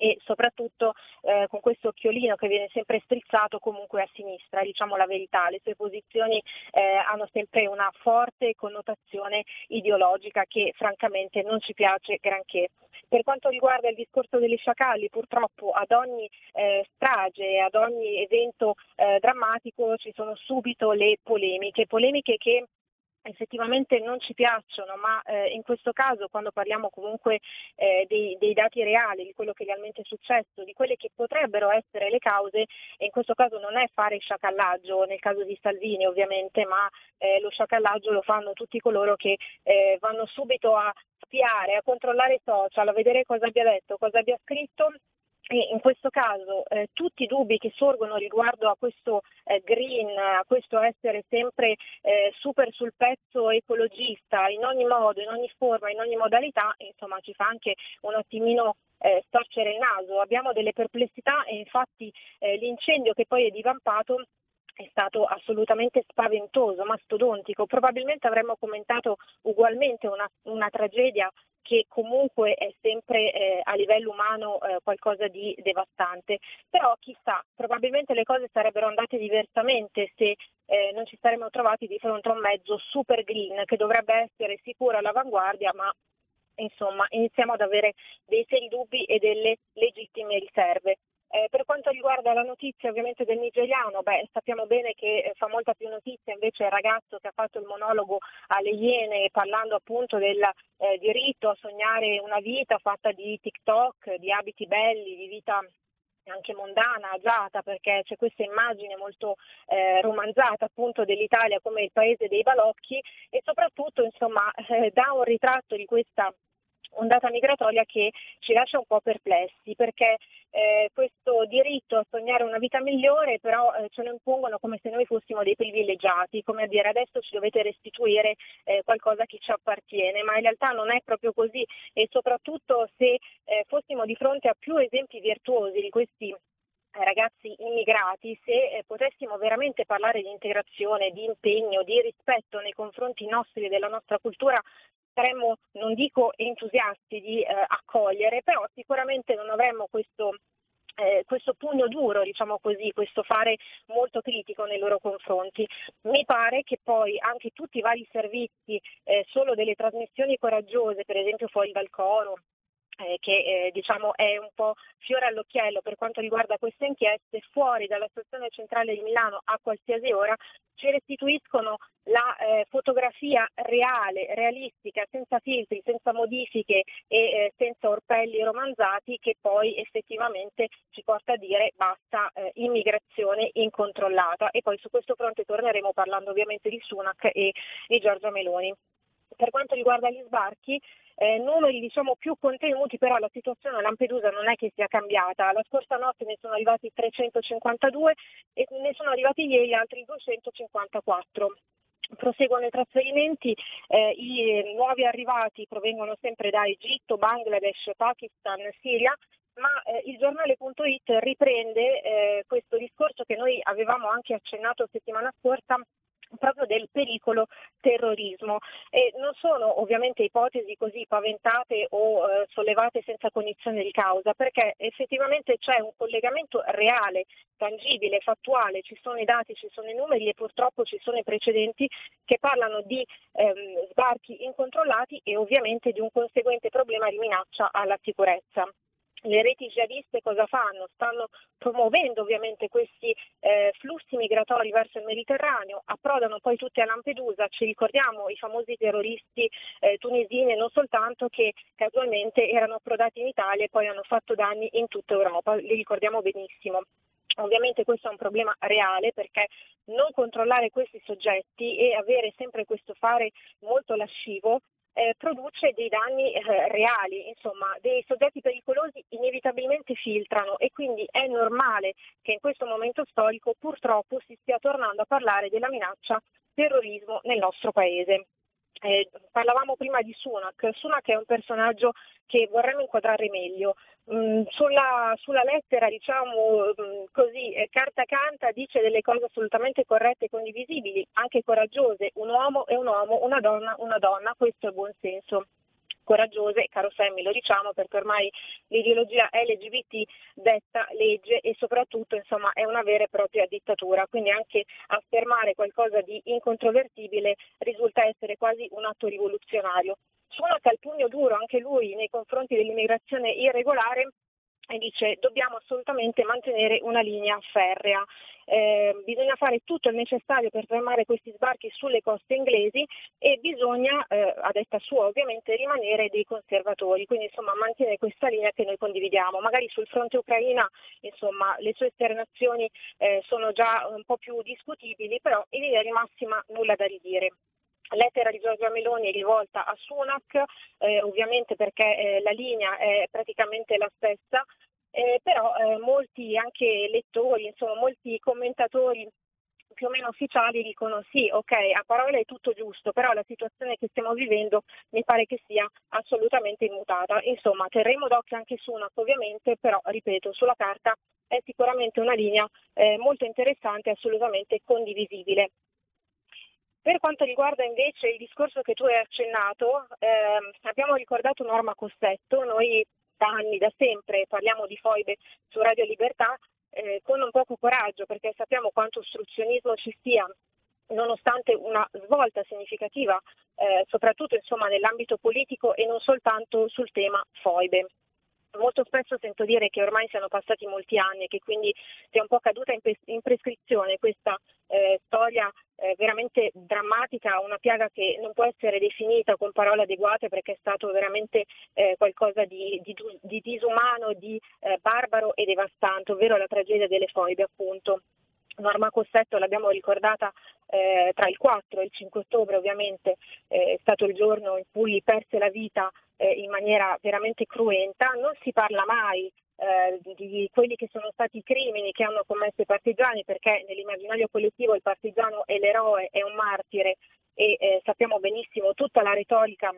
e soprattutto eh, con questo occhiolino che viene sempre strizzato comunque a sinistra, diciamo la verità, le sue posizioni eh, hanno sempre una forte connotazione ideologica che francamente non ci piace granché. Per quanto riguarda il discorso degli sciacalli, purtroppo ad ogni eh, strage, ad ogni evento eh, drammatico ci sono subito le polemiche, polemiche che effettivamente non ci piacciono, ma eh, in questo caso quando parliamo comunque eh, dei, dei, dati reali, di quello che realmente è successo, di quelle che potrebbero essere le cause, e in questo caso non è fare sciacallaggio, nel caso di Salvini ovviamente, ma eh, lo sciacallaggio lo fanno tutti coloro che eh, vanno subito a spiare, a controllare i social, a vedere cosa abbia detto, cosa abbia scritto in questo caso eh, tutti i dubbi che sorgono riguardo a questo eh, green, a questo essere sempre eh, super sul pezzo ecologista in ogni modo, in ogni forma, in ogni modalità, insomma ci fa anche un attimino eh, storcere il naso. Abbiamo delle perplessità e infatti eh, l'incendio che poi è divampato è stato assolutamente spaventoso, mastodontico. Probabilmente avremmo commentato ugualmente una, una tragedia che comunque è sempre eh, a livello umano eh, qualcosa di devastante. Però chissà, probabilmente le cose sarebbero andate diversamente se eh, non ci saremmo trovati di fronte a un mezzo super green che dovrebbe essere sicuro all'avanguardia, ma insomma iniziamo ad avere dei seri dubbi e delle legittime riserve. Eh, per quanto riguarda la notizia ovviamente del nigeriano, beh, sappiamo bene che eh, fa molta più notizia invece il ragazzo che ha fatto il monologo alle Iene parlando appunto del eh, diritto a sognare una vita fatta di TikTok, di abiti belli, di vita anche mondana, agiata, perché c'è questa immagine molto eh, romanzata appunto dell'Italia come il paese dei balocchi e soprattutto insomma *laughs* eh, dà un ritratto di questa ondata migratoria che ci lascia un po' perplessi perché eh, questo diritto a sognare una vita migliore però eh, ce lo impongono come se noi fossimo dei privilegiati, come a dire adesso ci dovete restituire eh, qualcosa che ci appartiene, ma in realtà non è proprio così. E soprattutto se eh, fossimo di fronte a più esempi virtuosi di questi ragazzi immigrati, se eh, potessimo veramente parlare di integrazione, di impegno, di rispetto nei confronti nostri e della nostra cultura, saremmo, non dico entusiasti di eh, accogliere, però sicuramente non avremmo questo, eh, questo pugno duro, diciamo così, questo fare molto critico nei loro confronti. Mi pare che poi anche tutti i vari servizi, eh, solo delle trasmissioni coraggiose, per esempio fuori dal coro, eh, che eh, diciamo è un po' fiore all'occhiello per quanto riguarda queste inchieste, fuori dalla stazione centrale di Milano a qualsiasi ora ci restituiscono la eh, fotografia reale, realistica, senza filtri, senza modifiche e eh, senza orpelli romanzati che poi effettivamente ci porta a dire basta eh, immigrazione incontrollata e poi su questo fronte torneremo parlando ovviamente di Sunak e di Giorgia Meloni. Per quanto riguarda gli sbarchi, eh, numeri diciamo più contenuti, però la situazione a Lampedusa non è che sia cambiata. La scorsa notte ne sono arrivati 352 e ne sono arrivati ieri altri 254 proseguono i trasferimenti, eh, i nuovi arrivati provengono sempre da Egitto, Bangladesh, Pakistan, Siria, ma eh, il giornale.it riprende eh, questo discorso che noi avevamo anche accennato settimana scorsa proprio del pericolo terrorismo e non sono ovviamente ipotesi così paventate o eh, sollevate senza cognizione di causa perché effettivamente c'è un collegamento reale, tangibile, fattuale, ci sono i dati, ci sono i numeri e purtroppo ci sono i precedenti che parlano di ehm, sbarchi incontrollati e ovviamente di un conseguente problema di minaccia alla sicurezza. Le reti jihadiste cosa fanno? Stanno promuovendo ovviamente questi eh, flussi migratori verso il Mediterraneo, approdano poi tutti a Lampedusa, ci ricordiamo i famosi terroristi eh, tunisini e non soltanto che casualmente erano approdati in Italia e poi hanno fatto danni in tutta Europa, li ricordiamo benissimo. Ovviamente questo è un problema reale perché non controllare questi soggetti e avere sempre questo fare molto lascivo eh, produce dei danni eh, reali, insomma dei soggetti pericolosi inevitabilmente filtrano e quindi è normale che in questo momento storico purtroppo si stia tornando a parlare della minaccia terrorismo nel nostro paese. Eh, parlavamo prima di Sunak, Sunak è un personaggio che vorremmo inquadrare meglio. Mm, sulla, sulla, lettera, diciamo mm, così, eh, carta canta, dice delle cose assolutamente corrette e condivisibili, anche coraggiose. Un uomo è un uomo, una donna una donna, questo è buon senso coraggiose, caro Sammy lo diciamo perché ormai l'ideologia LGBT detta legge e soprattutto insomma è una vera e propria dittatura, quindi anche affermare qualcosa di incontrovertibile risulta essere quasi un atto rivoluzionario. Suona il pugno duro anche lui nei confronti dell'immigrazione irregolare e dice dobbiamo assolutamente mantenere una linea ferrea. Eh, bisogna fare tutto il necessario per fermare questi sbarchi sulle coste inglesi e bisogna, eh, a detta sua ovviamente, rimanere dei conservatori, quindi insomma mantenere questa linea che noi condividiamo. Magari sul fronte ucraina insomma, le sue esternazioni eh, sono già un po' più discutibili, però in linea di massima nulla da ridire lettera di Giorgia Meloni è rivolta a Sunak, eh, ovviamente perché eh, la linea è praticamente la stessa, eh, però eh, molti anche lettori, insomma molti commentatori più o meno ufficiali dicono sì, ok, a parole è tutto giusto, però la situazione che stiamo vivendo mi pare che sia assolutamente immutata. Insomma, terremo d'occhio anche Sunak ovviamente, però ripeto, sulla carta è sicuramente una linea eh, molto interessante e assolutamente condivisibile. Per quanto riguarda invece il discorso che tu hai accennato, ehm, abbiamo ricordato Norma Cossetto, noi da anni, da sempre parliamo di foibe su Radio Libertà eh, con un poco coraggio perché sappiamo quanto ostruzionismo ci sia nonostante una svolta significativa, eh, soprattutto insomma, nell'ambito politico e non soltanto sul tema foibe molto spesso sento dire che ormai siano passati molti anni e che quindi sia un po' caduta in, pres- in prescrizione questa eh, storia eh, veramente drammatica, una piaga che non può essere definita con parole adeguate perché è stato veramente eh, qualcosa di, di, di, disumano, di eh, barbaro e devastante, ovvero la tragedia delle foibe appunto. Norma Cossetto l'abbiamo ricordata eh, tra il 4 e il 5 ottobre ovviamente, eh, è stato il giorno in cui perse la vita eh, in maniera veramente cruenta, non si parla mai eh, di quelli che sono stati i crimini che hanno commesso i partigiani perché nell'immaginario collettivo il partigiano è l'eroe, è un martire e eh, sappiamo benissimo tutta la retorica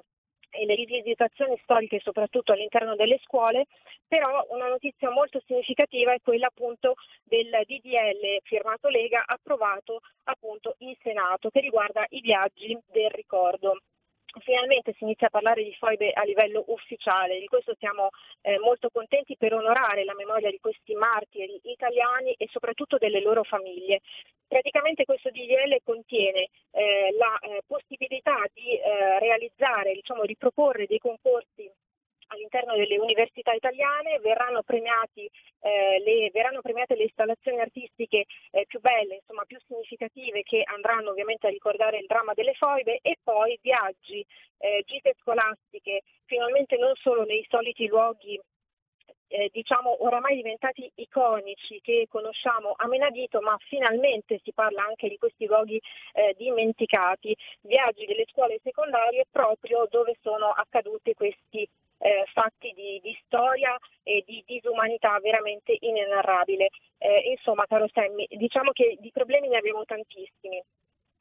e le rivisitazioni storiche soprattutto all'interno delle scuole, però una notizia molto significativa è quella appunto del DDL firmato Lega approvato appunto in Senato che riguarda i viaggi del ricordo finalmente si inizia a parlare di foibe a livello ufficiale, di questo siamo eh, molto contenti per onorare la memoria di questi martiri italiani e soprattutto delle loro famiglie. Praticamente questo DDL contiene eh, la eh, possibilità di eh, realizzare, diciamo, di proporre dei concorsi all'interno delle università italiane, verranno, premiati, eh, le, verranno premiate le installazioni artistiche eh, più belle, insomma più significative che andranno ovviamente a ricordare il dramma delle foibe e poi viaggi, eh, gite scolastiche, finalmente non solo nei soliti luoghi eh, diciamo oramai diventati iconici che conosciamo a menadito, ma finalmente si parla anche di questi luoghi eh, dimenticati, viaggi delle scuole secondarie proprio dove sono accaduti questi eh, fatti di, di, storia e di disumanità veramente inenarrabile. Eh, insomma, caro Sammy, diciamo che di problemi ne abbiamo tantissimi.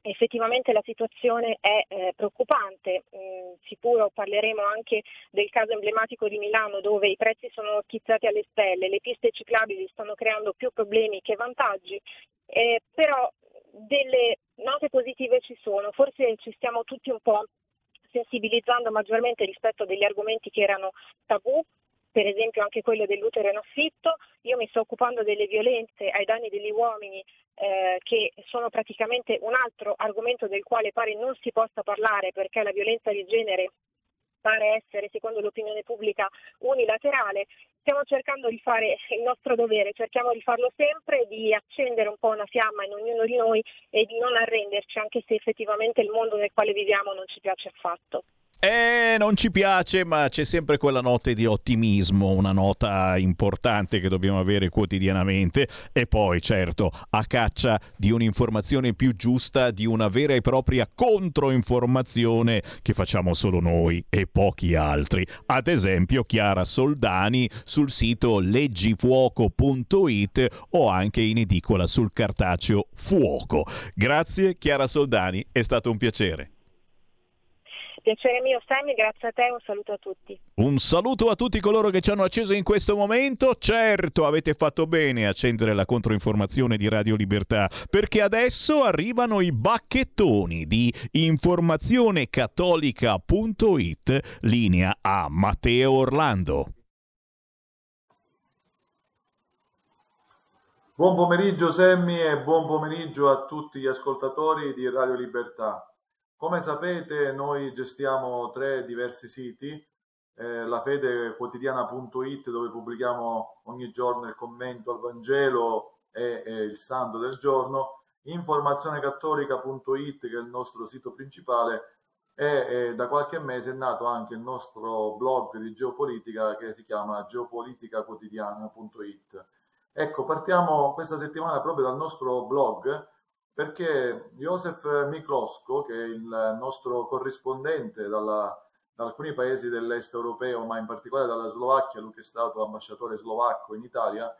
Effettivamente la situazione è eh, preoccupante, mm, sicuro parleremo anche del caso emblematico di Milano dove i prezzi sono schizzati alle stelle, le piste ciclabili stanno creando più problemi che vantaggi, eh, però delle note positive ci sono, forse ci stiamo tutti un po' sensibilizzando maggiormente rispetto a degli argomenti che erano tabù, per esempio anche quello dell'utero in affitto, io mi sto occupando delle violenze ai danni degli uomini eh, che sono praticamente un altro argomento del quale pare non si possa parlare perché la violenza di genere pare essere, secondo l'opinione pubblica, unilaterale stiamo cercando di fare il nostro dovere, cerchiamo di farlo sempre, di accendere un po' una fiamma in ognuno di noi e di non arrenderci, anche se effettivamente il mondo nel quale viviamo non ci piace affatto. Eh, non ci piace, ma c'è sempre quella notte di ottimismo, una nota importante che dobbiamo avere quotidianamente e poi, certo, a caccia di un'informazione più giusta, di una vera e propria controinformazione che facciamo solo noi e pochi altri. Ad esempio, Chiara Soldani sul sito leggifuoco.it o anche in edicola sul cartaceo Fuoco. Grazie Chiara Soldani, è stato un piacere. Piacere mio Sammy, grazie a te un saluto a tutti. Un saluto a tutti coloro che ci hanno acceso in questo momento. Certo, avete fatto bene a accendere la controinformazione di Radio Libertà, perché adesso arrivano i bacchettoni di informazionecattolica.it, linea a Matteo Orlando. Buon pomeriggio Semmi e buon pomeriggio a tutti gli ascoltatori di Radio Libertà. Come sapete noi gestiamo tre diversi siti, eh, la fedequotidiana.it dove pubblichiamo ogni giorno il commento al Vangelo e, e il santo del giorno, informazionecattolica.it che è il nostro sito principale e eh, da qualche mese è nato anche il nostro blog di geopolitica che si chiama geopoliticaquotidiana.it. Ecco, partiamo questa settimana proprio dal nostro blog perché Josef Miklosco, che è il nostro corrispondente dalla, da alcuni paesi dell'est europeo, ma in particolare dalla Slovacchia, lui che è stato ambasciatore slovacco in Italia,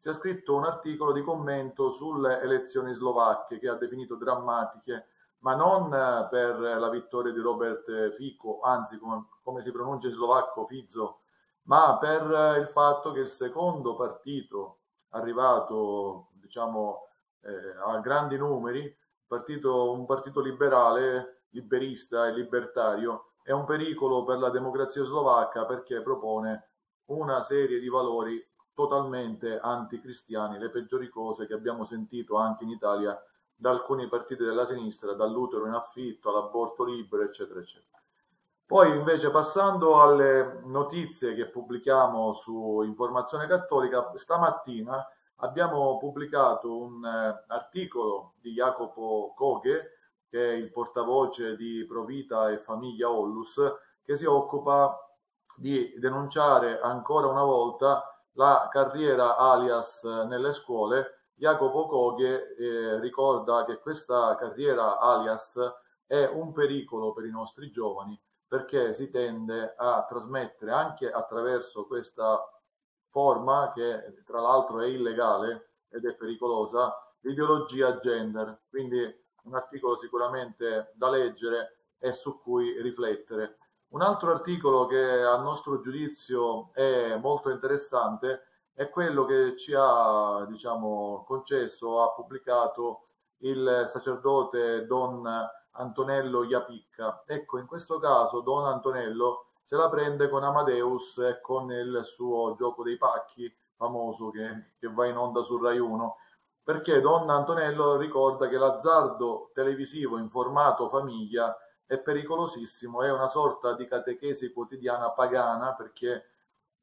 ci ha scritto un articolo di commento sulle elezioni slovacche che ha definito drammatiche, ma non per la vittoria di Robert Fico, anzi come, come si pronuncia in slovacco Fizo, ma per il fatto che il secondo partito arrivato, diciamo, eh, a grandi numeri, partito, un partito liberale, liberista e libertario, è un pericolo per la democrazia slovacca perché propone una serie di valori totalmente anticristiani, le peggiori cose che abbiamo sentito anche in Italia da alcuni partiti della sinistra, dall'utero in affitto all'aborto libero, eccetera, eccetera. Poi invece passando alle notizie che pubblichiamo su Informazione Cattolica, stamattina abbiamo pubblicato un eh, articolo di Jacopo Coghe, che è il portavoce di Provita e Famiglia Ollus, che si occupa di denunciare ancora una volta la carriera alias nelle scuole. Jacopo Coghe eh, ricorda che questa carriera alias è un pericolo per i nostri giovani perché si tende a trasmettere anche attraverso questa forma che tra l'altro è illegale ed è pericolosa, l'ideologia gender. Quindi un articolo sicuramente da leggere e su cui riflettere. Un altro articolo che a nostro giudizio è molto interessante è quello che ci ha diciamo, concesso, ha pubblicato il sacerdote Don Antonello Iapicca. Ecco, in questo caso Don Antonello se la prende con Amadeus e con il suo gioco dei pacchi famoso che, che va in onda su Rai 1 perché Don Antonello ricorda che l'azzardo televisivo in formato famiglia è pericolosissimo, è una sorta di catechesi quotidiana pagana perché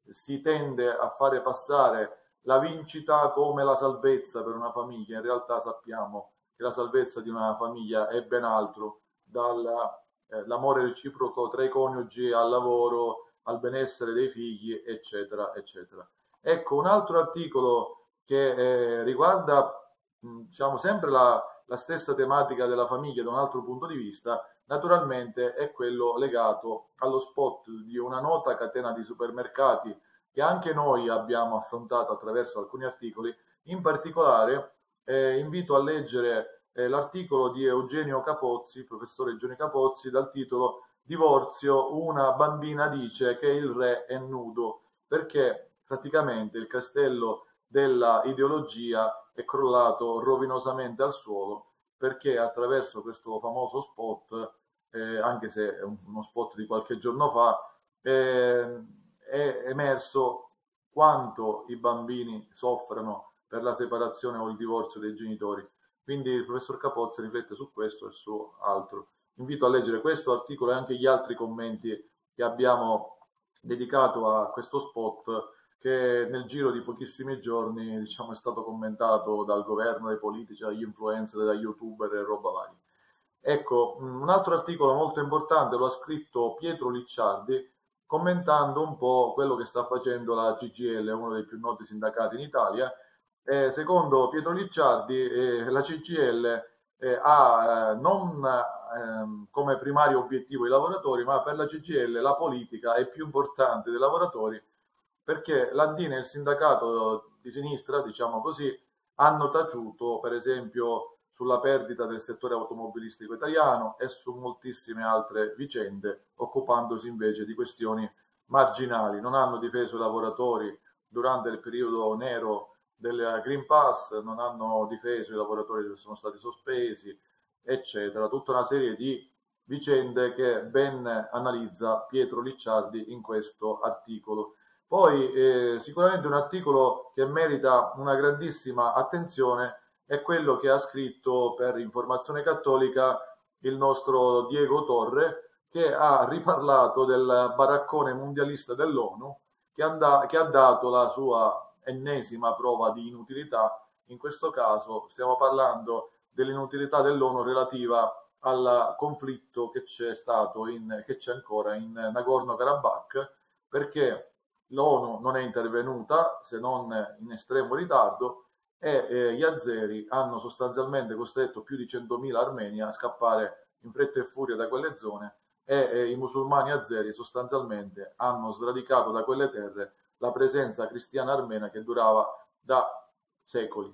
si tende a fare passare la vincita come la salvezza per una famiglia, in realtà sappiamo che la salvezza di una famiglia è ben altro, dall'amore eh, reciproco tra i coniugi al lavoro, al benessere dei figli, eccetera, eccetera. Ecco, un altro articolo che eh, riguarda diciamo, sempre la, la stessa tematica della famiglia da un altro punto di vista, naturalmente è quello legato allo spot di una nota catena di supermercati che anche noi abbiamo affrontato attraverso alcuni articoli. In particolare eh, invito a leggere l'articolo di Eugenio Capozzi, professore Eugenio Capozzi, dal titolo Divorzio, una bambina dice che il re è nudo, perché praticamente il castello della ideologia è crollato rovinosamente al suolo perché attraverso questo famoso spot, eh, anche se è uno spot di qualche giorno fa, eh, è emerso quanto i bambini soffrono per la separazione o il divorzio dei genitori. Quindi il professor Capozzi riflette su questo e su altro. Invito a leggere questo articolo e anche gli altri commenti che abbiamo dedicato a questo spot che nel giro di pochissimi giorni diciamo, è stato commentato dal governo, dai politici, dagli influencer, dagli youtuber e roba varia. Ecco, un altro articolo molto importante lo ha scritto Pietro Licciardi commentando un po' quello che sta facendo la CGL, uno dei più noti sindacati in Italia. Eh, secondo Pietro Licciardi, eh, la CGL eh, ha eh, non ehm, come primario obiettivo i lavoratori, ma per la CGL la politica è più importante dei lavoratori perché l'Andina e il sindacato di sinistra, diciamo così, hanno taciuto, per esempio, sulla perdita del settore automobilistico italiano e su moltissime altre vicende, occupandosi invece di questioni marginali. Non hanno difeso i lavoratori durante il periodo nero del Green Pass, non hanno difeso i lavoratori che sono stati sospesi, eccetera. Tutta una serie di vicende che ben analizza Pietro Licciardi in questo articolo. Poi eh, sicuramente un articolo che merita una grandissima attenzione è quello che ha scritto per Informazione Cattolica il nostro Diego Torre, che ha riparlato del baraccone mondialista dell'ONU, che, anda- che ha dato la sua ennesima prova di inutilità. In questo caso stiamo parlando dell'inutilità dell'ONU relativa al conflitto che c'è stato, in, che c'è ancora in Nagorno-Karabakh, perché l'ONU non è intervenuta se non in estremo ritardo e eh, gli azeri hanno sostanzialmente costretto più di 100.000 armeni a scappare in fretta e furia da quelle zone e eh, i musulmani azeri sostanzialmente hanno sradicato da quelle terre la presenza cristiana armena che durava da secoli.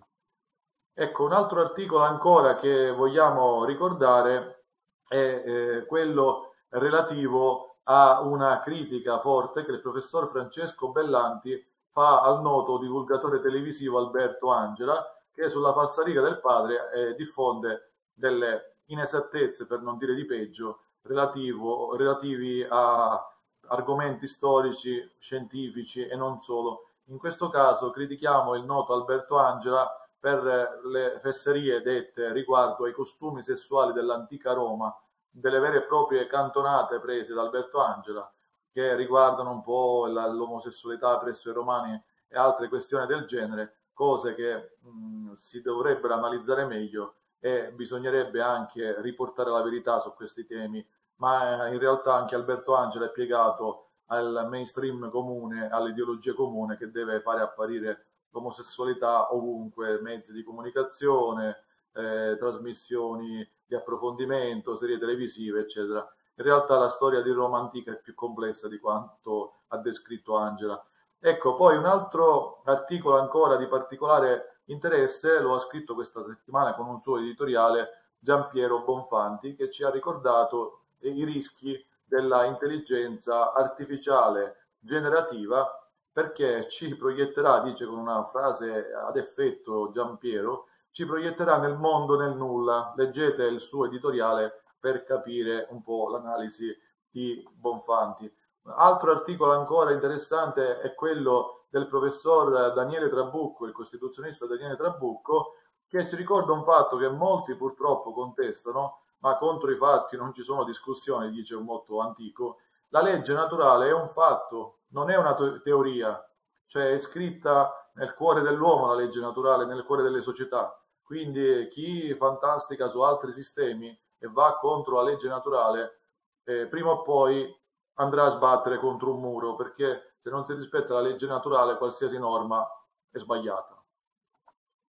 Ecco, un altro articolo ancora che vogliamo ricordare è eh, quello relativo a una critica forte che il professor Francesco Bellanti fa al noto divulgatore televisivo Alberto Angela, che sulla falsariga del padre eh, diffonde delle inesattezze, per non dire di peggio, relativo, relativi a argomenti storici, scientifici e non solo. In questo caso critichiamo il noto Alberto Angela per le fesserie dette riguardo ai costumi sessuali dell'antica Roma, delle vere e proprie cantonate prese da Alberto Angela, che riguardano un po' l'omosessualità presso i romani e altre questioni del genere, cose che mh, si dovrebbero analizzare meglio e bisognerebbe anche riportare la verità su questi temi, ma eh, in realtà anche Alberto Angela è piegato al mainstream comune, all'ideologia comune che deve fare apparire l'omosessualità ovunque, mezzi di comunicazione, eh, trasmissioni di approfondimento, serie televisive, eccetera. In realtà la storia di Roma antica è più complessa di quanto ha descritto Angela. Ecco, poi un altro articolo ancora di particolare interesse lo ha scritto questa settimana con un suo editoriale Giampiero Bonfanti che ci ha ricordato i rischi della intelligenza artificiale generativa perché ci proietterà, dice con una frase ad effetto Giampiero, ci proietterà nel mondo nel nulla. Leggete il suo editoriale per capire un po' l'analisi di Bonfanti. Altro articolo ancora interessante è quello del professor Daniele Trabucco, il costituzionista Daniele Trabucco, che ci ricorda un fatto che molti purtroppo contestano, ma contro i fatti non ci sono discussioni, dice un motto antico. La legge naturale è un fatto, non è una te- teoria, cioè è scritta nel cuore dell'uomo la legge naturale, nel cuore delle società. Quindi chi fantastica su altri sistemi e va contro la legge naturale, eh, prima o poi andrà a sbattere contro un muro, perché se non si rispetta la legge naturale, qualsiasi norma è sbagliata.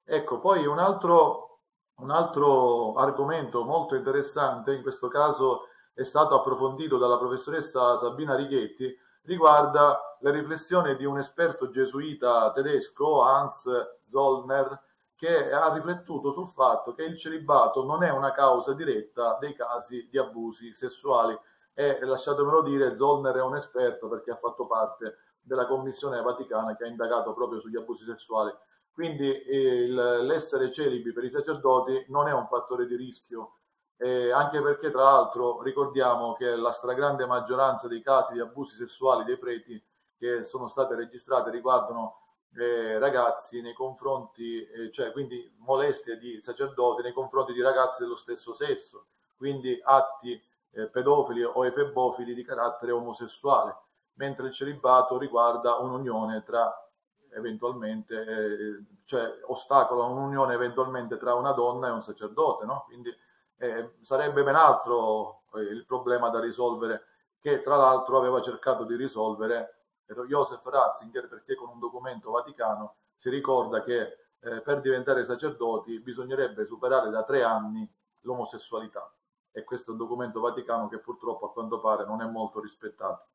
Ecco, poi un altro, un altro argomento molto interessante, in questo caso è stato approfondito dalla professoressa Sabina Righetti, riguarda le riflessioni di un esperto gesuita tedesco, Hans Zollner, che ha riflettuto sul fatto che il celibato non è una causa diretta dei casi di abusi sessuali e lasciatemelo dire, Zollner è un esperto perché ha fatto parte della commissione vaticana che ha indagato proprio sugli abusi sessuali. Quindi eh, l'essere celibi per i sacerdoti non è un fattore di rischio, eh, anche perché tra l'altro ricordiamo che la stragrande maggioranza dei casi di abusi sessuali dei preti che sono state registrate riguardano eh, ragazzi nei confronti, eh, cioè quindi molestie di sacerdoti nei confronti di ragazzi dello stesso sesso, quindi atti eh, pedofili o efebofili di carattere omosessuale. mentre il celibato riguarda un'unione tra eventualmente, eh, cioè ostacola un'unione eventualmente tra una donna e un sacerdote, no? Quindi eh, sarebbe ben altro eh, il problema da risolvere che tra l'altro aveva cercato di risolvere Joseph Ratzinger perché con un documento vaticano si ricorda che eh, per diventare sacerdoti bisognerebbe superare da tre anni l'omosessualità e questo è un documento vaticano che purtroppo a quanto pare non è molto rispettato.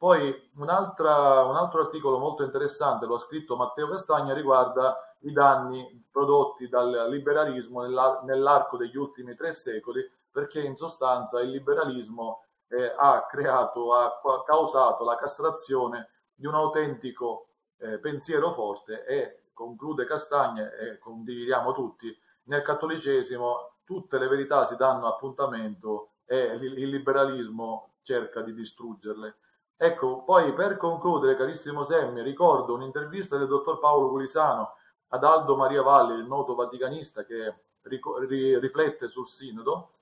Poi un altro articolo molto interessante, lo ha scritto Matteo Castagna, riguarda i danni prodotti dal liberalismo nella- nell'arco degli ultimi tre secoli, perché in sostanza il liberalismo eh, ha creato, ha causato la castrazione di un autentico eh, pensiero forte e conclude Castagna e condividiamo tutti, nel cattolicesimo tutte le verità si danno appuntamento e il liberalismo cerca di distruggerle. Ecco, poi per concludere, carissimo Semmi, ricordo un'intervista del dottor Paolo Gulisano ad Aldo Maria Valli, il noto vaticanista che riflette sul sinodo,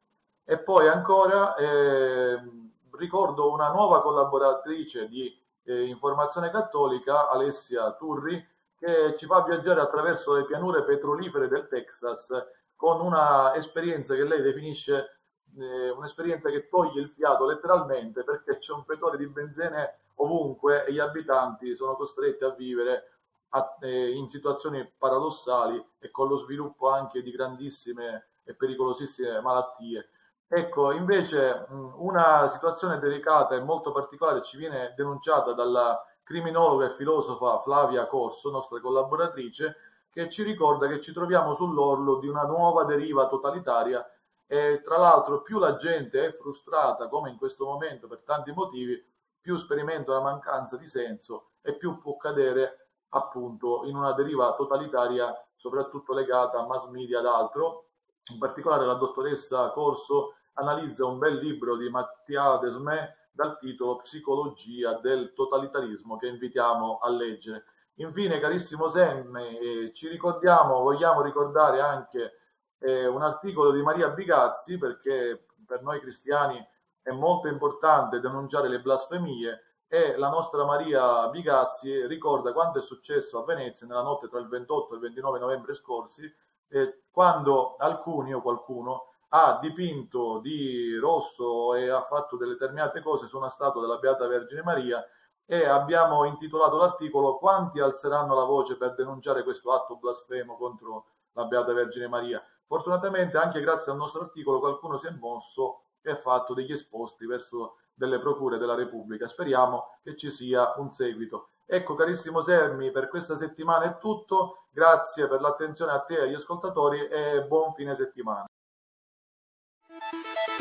e poi ancora ehm, ricordo una nuova collaboratrice di eh, informazione cattolica, Alessia Turri, che ci fa viaggiare attraverso le pianure petrolifere del Texas con una esperienza che lei definisce eh, un'esperienza che toglie il fiato letteralmente perché c'è un fetore di benzene ovunque e gli abitanti sono costretti a vivere a- eh, in situazioni paradossali e con lo sviluppo anche di grandissime e pericolosissime malattie. Ecco, invece mh, una situazione delicata e molto particolare ci viene denunciata dalla criminologa e filosofa Flavia Corso, nostra collaboratrice, che ci ricorda che ci troviamo sull'orlo di una nuova deriva totalitaria e tra l'altro più la gente è frustrata, come in questo momento per tanti motivi, più sperimenta una mancanza di senso e più può cadere appunto in una deriva totalitaria, soprattutto legata a mass media ed altro. In particolare la dottoressa Corso analizza un bel libro di Mattia Desmé dal titolo Psicologia del totalitarismo che invitiamo a leggere. Infine, carissimo Sam, eh, ci ricordiamo, vogliamo ricordare anche eh, un articolo di Maria Bigazzi perché per noi cristiani è molto importante denunciare le blasfemie e la nostra Maria Bigazzi ricorda quanto è successo a Venezia nella notte tra il 28 e il 29 novembre scorsi eh, quando alcuni o qualcuno ha dipinto di rosso e ha fatto determinate cose su una statua della Beata Vergine Maria e abbiamo intitolato l'articolo Quanti alzeranno la voce per denunciare questo atto blasfemo contro la Beata Vergine Maria? Fortunatamente anche grazie al nostro articolo qualcuno si è mosso e ha fatto degli esposti verso delle procure della Repubblica. Speriamo che ci sia un seguito. Ecco carissimo Sermi, per questa settimana è tutto. Grazie per l'attenzione a te e agli ascoltatori e buon fine settimana.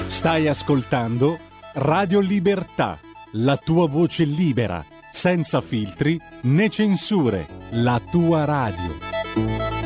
Stai ascoltando Radio Libertà, la tua voce libera, senza filtri né censure, la tua radio.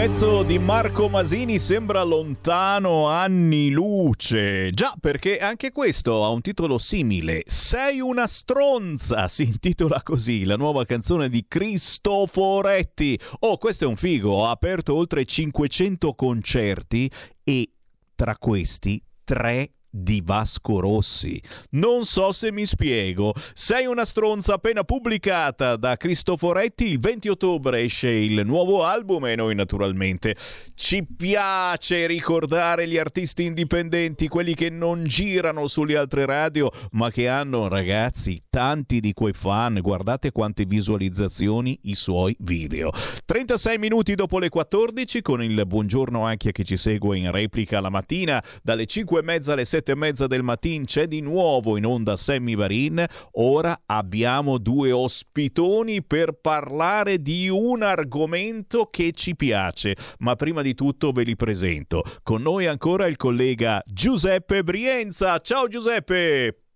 Pezzo di Marco Masini sembra lontano anni luce. Già, perché anche questo ha un titolo simile. Sei una stronza, *laughs* si intitola così, la nuova canzone di Cristoforetti. Oh, questo è un figo, ha aperto oltre 500 concerti e tra questi tre di Vasco Rossi. Non so se mi spiego. Sei una stronza appena pubblicata da Cristoforetti. Il 20 ottobre esce il nuovo album e noi naturalmente ci piace ricordare gli artisti indipendenti, quelli che non girano sulle altre radio, ma che hanno, ragazzi, tanti di quei fan. Guardate quante visualizzazioni i suoi video. 36 minuti dopo le 14 con il buongiorno anche a chi ci segue in replica la mattina dalle 5 e mezza alle 7 e mezza del mattino c'è di nuovo in onda Sammy Varin. Ora abbiamo due ospitoni per parlare di un argomento che ci piace, ma prima di tutto ve li presento. Con noi ancora il collega Giuseppe Brienza. Ciao Giuseppe!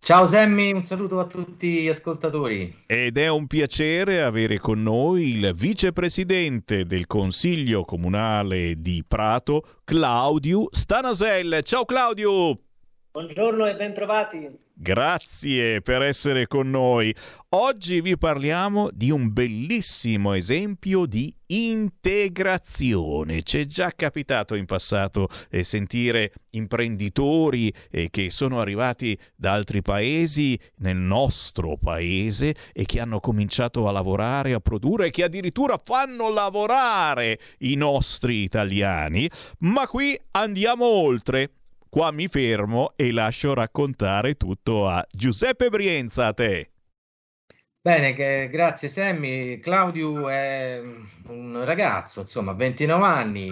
Ciao Sammy, un saluto a tutti gli ascoltatori. Ed è un piacere avere con noi il vicepresidente del Consiglio Comunale di Prato, Claudio Stanasel. Ciao Claudio! Buongiorno e bentrovati. Grazie per essere con noi. Oggi vi parliamo di un bellissimo esempio di integrazione. Ci è già capitato in passato eh, sentire imprenditori eh, che sono arrivati da altri paesi nel nostro paese e che hanno cominciato a lavorare, a produrre e che addirittura fanno lavorare i nostri italiani. Ma qui andiamo oltre. Qua mi fermo e lascio raccontare tutto a Giuseppe Brienza, a te. Bene, che- grazie Sammy. Claudio è un ragazzo, insomma, 29 anni,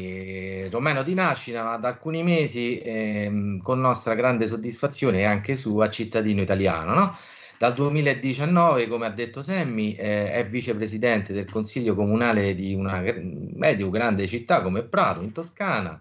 eh, romeno di nascita, ma da alcuni mesi, ehm, con nostra grande soddisfazione, è anche sua cittadino italiano, no? Dal 2019, come ha detto Sammy, eh, è vicepresidente del Consiglio Comunale di una gr- medio grande città come Prato, in Toscana,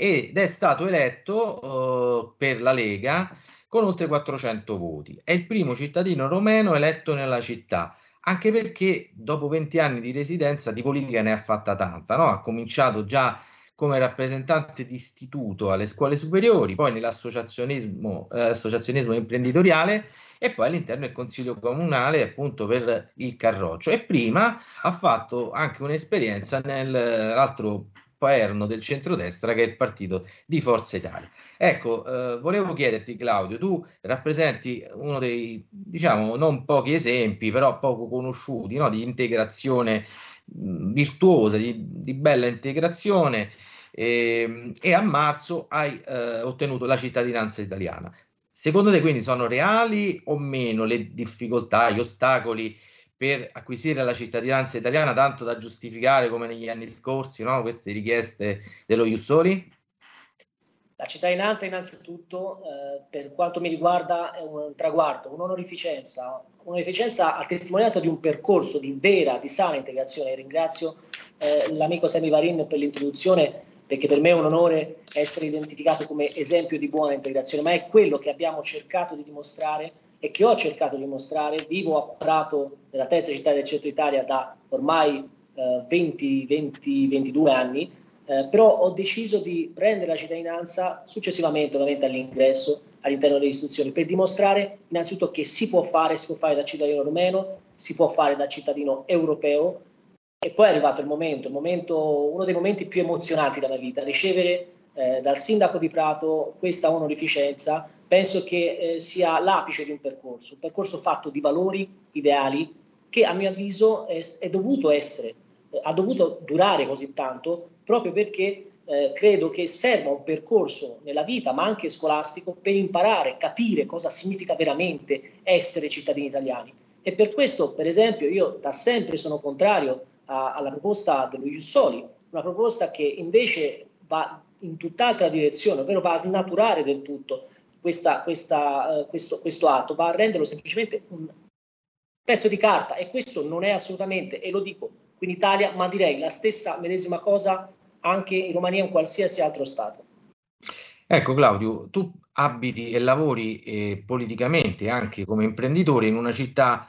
ed è stato eletto eh, per la Lega con oltre 400 voti. È il primo cittadino romeno eletto nella città, anche perché dopo 20 anni di residenza di politica ne ha fatta tanta, no? Ha cominciato già come rappresentante di istituto alle scuole superiori, poi nell'associazionismo eh, imprenditoriale e poi all'interno del consiglio comunale appunto per il Carroccio e prima ha fatto anche un'esperienza nell'altro perno del centrodestra che è il partito di Forza Italia. Ecco, eh, volevo chiederti Claudio, tu rappresenti uno dei, diciamo, non pochi esempi, però poco conosciuti, no, di integrazione mh, virtuosa, di, di bella integrazione ehm, e a marzo hai eh, ottenuto la cittadinanza italiana. Secondo te quindi sono reali o meno le difficoltà, gli ostacoli per acquisire la cittadinanza italiana, tanto da giustificare come negli anni scorsi no, queste richieste dello Jussoli? La cittadinanza innanzitutto, eh, per quanto mi riguarda, è un traguardo, un'onorificenza, un'onorificenza a testimonianza di un percorso di vera, di sana integrazione. Ringrazio eh, l'amico Sammy Varin per l'introduzione, perché per me è un onore essere identificato come esempio di buona integrazione, ma è quello che abbiamo cercato di dimostrare e che ho cercato di dimostrare. Vivo a Prato, nella terza città del centro Italia, da ormai eh, 20, 20, 22 anni, eh, però ho deciso di prendere la cittadinanza successivamente, ovviamente all'ingresso all'interno delle istituzioni, per dimostrare innanzitutto che si può fare, si può fare da cittadino rumeno, si può fare da cittadino europeo. E poi è arrivato il momento, il momento uno dei momenti più emozionanti della mia vita, ricevere eh, dal sindaco di Prato questa onorificenza, penso che eh, sia l'apice di un percorso, un percorso fatto di valori, ideali, che a mio avviso è, è dovuto essere, eh, ha dovuto durare così tanto, proprio perché eh, credo che serva un percorso nella vita, ma anche scolastico, per imparare, capire cosa significa veramente essere cittadini italiani. E per questo, per esempio, io da sempre sono contrario a- alla proposta dello Jussoli, una proposta che invece va in tutt'altra direzione, ovvero va a snaturare del tutto questa- questa, eh, questo, questo atto, va a renderlo semplicemente un pezzo di carta e questo non è assolutamente, e lo dico qui in Italia, ma direi la stessa medesima cosa anche in Romania o in qualsiasi altro Stato. Ecco Claudio, tu abiti e lavori eh, politicamente anche come imprenditore in una città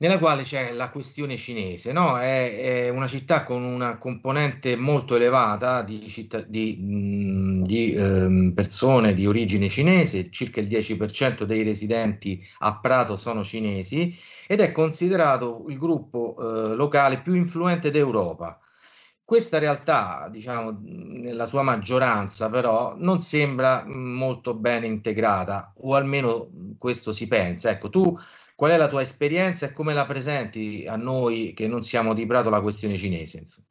nella quale c'è la questione cinese, no? È, è una città con una componente molto elevata di, città- di, di, ehm, persone di origine cinese, circa il 10% dei residenti a Prato sono cinesi ed è considerato il gruppo eh, locale più influente d'Europa. Questa realtà, diciamo, nella sua maggioranza, però, non sembra molto bene integrata, o almeno questo si pensa. Ecco, tu qual è la tua esperienza e come la presenti a noi che non siamo di Prato la questione cinese? insomma?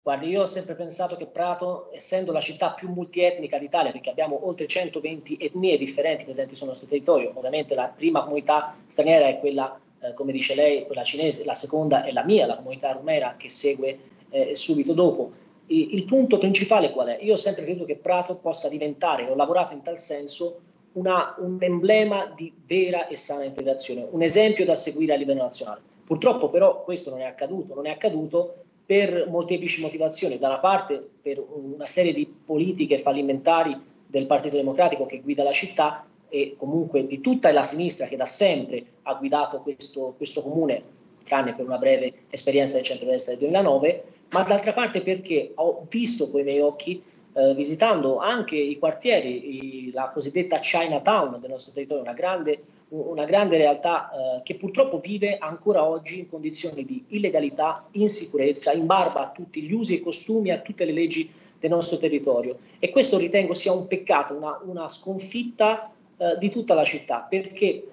Guardi, io ho sempre pensato che Prato, essendo la città più multietnica d'Italia, perché abbiamo oltre 120 etnie differenti presenti sul nostro territorio, ovviamente la prima comunità straniera è quella, eh, come dice lei, quella cinese, la seconda è la mia, la comunità rumena che segue eh, subito dopo. I- il punto principale qual è? Io ho sempre creduto che Prato possa diventare, ho lavorato in tal senso, una- un emblema di vera e sana integrazione, un esempio da seguire a livello nazionale. Purtroppo però questo non è accaduto, non è accaduto per molteplici motivazioni, da una parte per una serie di politiche fallimentari del Partito Democratico che guida la città e comunque di tutta la sinistra che da sempre ha guidato questo, questo comune, tranne per una breve esperienza del centro-destra del 2009, ma d'altra parte perché ho visto con i miei occhi, eh, visitando anche i quartieri, i- la cosiddetta Chinatown del nostro territorio, una grande, una grande realtà eh, che purtroppo vive ancora oggi in condizioni di illegalità, insicurezza, in barba a tutti gli usi e costumi, a tutte le leggi del nostro territorio. E questo ritengo sia un peccato, una, una sconfitta eh, di tutta la città, perché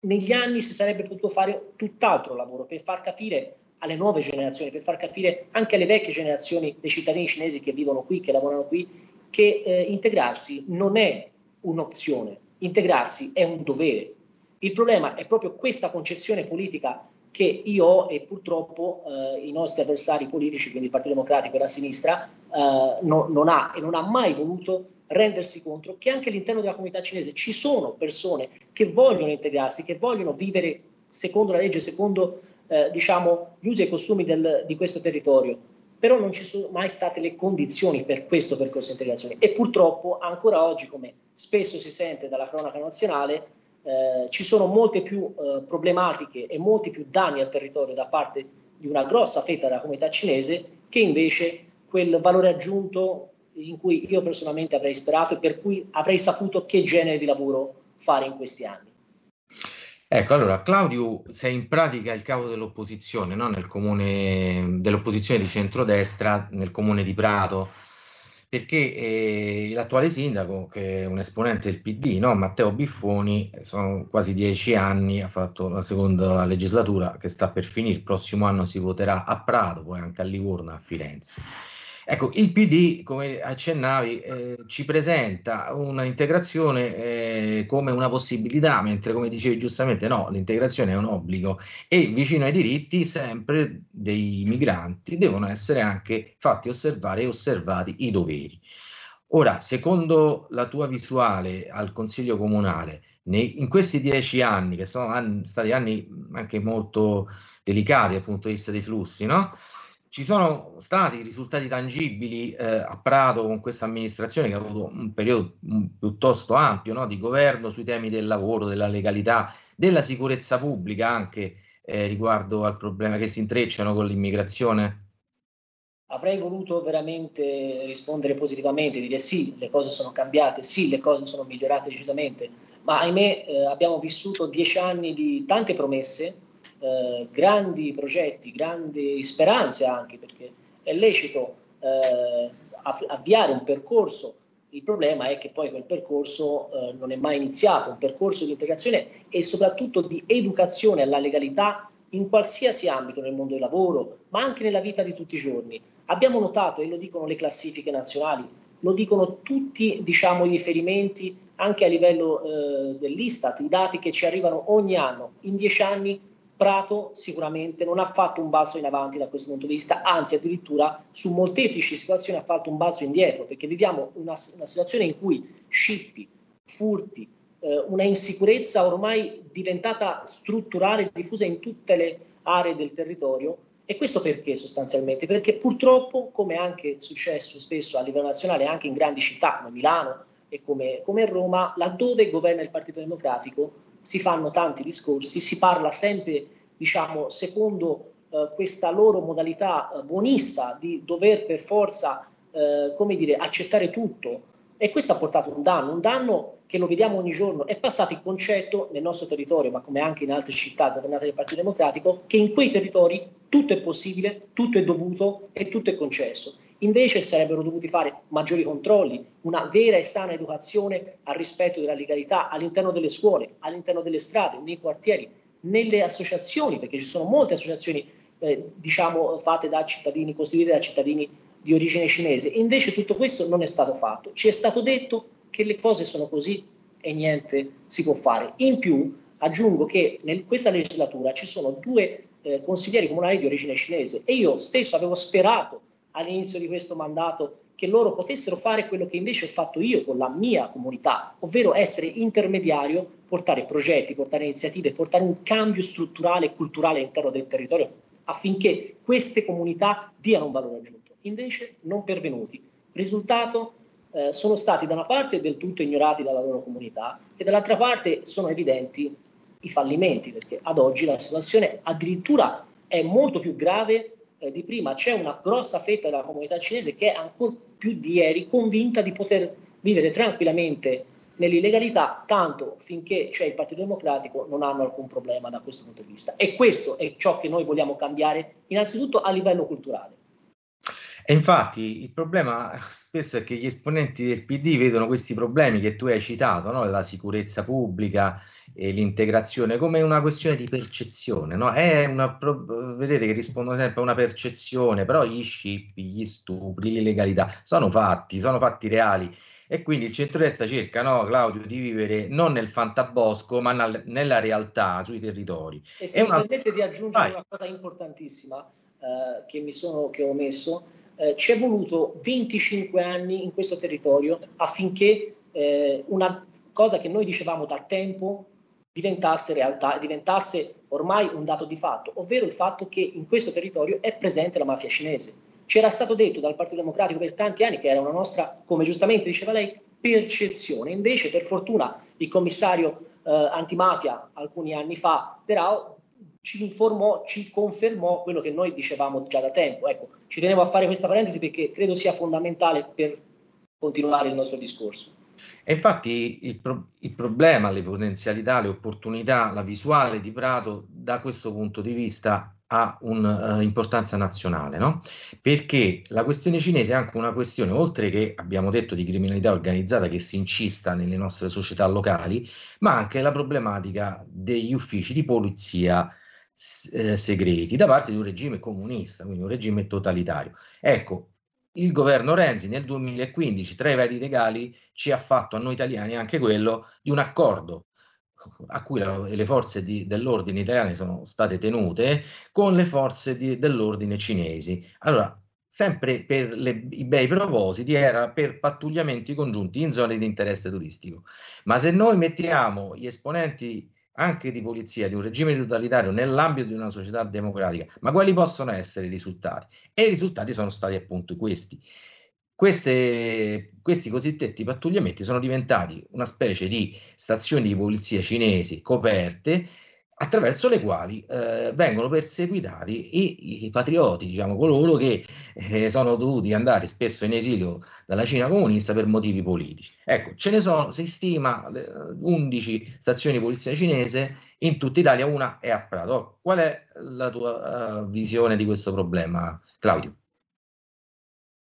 negli anni si sarebbe potuto fare tutt'altro lavoro per far capire alle nuove generazioni, per far capire anche alle vecchie generazioni dei cittadini cinesi che vivono qui, che lavorano qui, che eh, integrarsi non è un'opzione, integrarsi è un dovere. Il problema è proprio questa concezione politica che io ho e purtroppo eh, i nostri avversari politici, quindi il Partito Democratico e la sinistra, eh, no- non ha e non ha mai voluto rendersi conto che anche all'interno della comunità cinese ci sono persone che vogliono integrarsi, che vogliono vivere secondo la legge, secondo eh, diciamo, gli usi e costumi del- di questo territorio. Però non ci sono mai state le condizioni per questo percorso di integrazione e purtroppo ancora oggi, come spesso si sente dalla cronaca nazionale, eh, ci sono molte più eh, problematiche e molti più danni al territorio da parte di una grossa fetta della comunità cinese che invece quel valore aggiunto in cui io personalmente avrei sperato e per cui avrei saputo che genere di lavoro fare in questi anni. Ecco, allora Claudio sei in pratica il capo dell'opposizione, no? Nel comune dell'opposizione di centrodestra nel comune di Prato, perché eh, l'attuale sindaco, che è un esponente del PD, no? Matteo Biffoni, sono quasi dieci anni, ha fatto la seconda legislatura che sta per finire, il prossimo anno si voterà a Prato, poi anche a Livorno, a Firenze. Ecco, il PD, come accennavi, eh, ci presenta una integrazione eh, come una possibilità, mentre come dicevi giustamente no, l'integrazione è un obbligo e vicino ai diritti sempre dei migranti devono essere anche fatti osservare e osservati i doveri. Ora, secondo la tua visuale al Consiglio Comunale, nei- in questi dieci anni, che sono anni- stati anni anche molto delicati dal punto di vista dei flussi, no? Ci sono stati risultati tangibili eh, a Prato con questa amministrazione che ha avuto un periodo mm, piuttosto ampio no, di governo sui temi del lavoro, della legalità, della sicurezza pubblica anche eh, riguardo al problema che si intrecciano con l'immigrazione? Avrei voluto veramente rispondere positivamente, dire sì, le cose sono cambiate, sì, le cose sono migliorate decisamente, ma ahimè eh, abbiamo vissuto dieci anni di tante promesse, eh, grandi progetti, grandi speranze anche, perché è lecito eh, av- avviare un percorso. Il problema è che poi quel percorso eh, non è mai iniziato, un percorso di integrazione e soprattutto di educazione alla legalità in qualsiasi ambito nel mondo del lavoro, ma anche nella vita di tutti i giorni. Abbiamo notato, e lo dicono le classifiche nazionali, lo dicono tutti diciamo, i riferimenti anche a livello eh, dell'Istat, i dati che ci arrivano ogni anno. In dieci anni Prato sicuramente non ha fatto un balzo in avanti da questo punto di vista, anzi addirittura su molteplici situazioni ha fatto un balzo indietro, perché viviamo una, una situazione in cui scippi, furti, eh, una insicurezza ormai diventata strutturale e diffusa in tutte le aree del territorio. E questo perché sostanzialmente? Perché purtroppo, come anche successo spesso a livello nazionale, anche in grandi città come Milano e come, come Roma, laddove governa il Partito Democratico, si fanno tanti discorsi, si parla sempre diciamo, secondo eh, questa loro modalità eh, buonista di dover per forza, eh, come dire, accettare tutto. E questo ha portato un danno, un danno che lo vediamo ogni giorno. È passato il concetto nel nostro territorio, ma come anche in altre città governate dal Partito Democratico, che in quei territori tutto è possibile, tutto è dovuto e tutto è concesso. Invece sarebbero dovuti fare maggiori controlli, una vera e sana educazione al rispetto della legalità all'interno delle scuole, all'interno delle strade, nei quartieri, nelle associazioni, perché ci sono molte associazioni eh, diciamo fatte da cittadini, costituite da cittadini di origine cinese. Invece tutto questo non è stato fatto. Ci è stato detto che le cose sono così e niente si può fare. In più aggiungo che in questa legislatura ci sono due eh, consiglieri comunali di origine cinese e io stesso avevo sperato all'inizio di questo mandato che loro potessero fare quello che invece ho fatto io con la mia comunità, ovvero essere intermediario, portare progetti, portare iniziative, portare un cambio strutturale e culturale all'interno del territorio affinché queste comunità diano un valore aggiunto. Invece non pervenuti. Risultato eh, sono stati da una parte del tutto ignorati dalla loro comunità e dall'altra parte sono evidenti i fallimenti, perché ad oggi la situazione addirittura è molto più grave eh, di prima. C'è una grossa fetta della comunità cinese che è ancora più di ieri convinta di poter vivere tranquillamente nell'illegalità, tanto finché c'è il Partito Democratico non hanno alcun problema da questo punto di vista. E questo è ciò che noi vogliamo cambiare innanzitutto a livello culturale. E infatti il problema spesso è che gli esponenti del PD vedono questi problemi che tu hai citato, no? la sicurezza pubblica e l'integrazione, come una questione di percezione. No? È una vedete che rispondono sempre a una percezione, però gli scippi, gli stupri, l'illegalità sono fatti, sono fatti reali. E quindi il centrodestra cerca, no, Claudio, di vivere non nel fantabosco, ma nal- nella realtà, sui territori. E se mi una- permette di aggiungere Vai. una cosa importantissima eh, che, mi sono, che ho omesso, eh, ci è voluto 25 anni in questo territorio affinché eh, una cosa che noi dicevamo da tempo diventasse realtà, diventasse ormai un dato di fatto, ovvero il fatto che in questo territorio è presente la mafia cinese. C'era stato detto dal Partito Democratico per tanti anni che era una nostra, come giustamente diceva lei, percezione. Invece, per fortuna, il commissario eh, antimafia alcuni anni fa, Derao, ci informò, ci confermò quello che noi dicevamo già da tempo. Ecco, ci tenevo a fare questa parentesi perché credo sia fondamentale per continuare il nostro discorso. E infatti il, pro- il problema, le potenzialità, le opportunità, la visuale di Prato da questo punto di vista ha un'importanza nazionale, no? Perché la questione cinese è anche una questione, oltre che abbiamo detto di criminalità organizzata che si incista nelle nostre società locali, ma anche la problematica degli uffici di polizia eh, segreti da parte di un regime comunista, quindi un regime totalitario. Ecco, il governo Renzi nel 2015, tra i vari regali, ci ha fatto a noi italiani anche quello di un accordo a cui la- le forze di- dell'ordine italiane sono state tenute con le forze di- dell'ordine cinesi. Allora, sempre per le- i bei propositi, era per pattugliamenti congiunti in zone di interesse turistico. Ma se noi mettiamo gli esponenti anche di polizia di un regime totalitario nell'ambito di una società democratica, ma quali possono essere i risultati? E i risultati sono stati appunto questi. Queste- questi cosiddetti pattugliamenti sono diventati una specie di stazioni di polizia cinesi coperte attraverso le quali eh, vengono perseguitati i, i patrioti, diciamo coloro che eh, sono dovuti andare spesso in esilio dalla Cina comunista per motivi politici. Ecco, ce ne sono, si stima eh, 11 stazioni di polizia cinese in tutta Italia, una è a Prato. Qual è la tua eh, visione di questo problema, Claudio?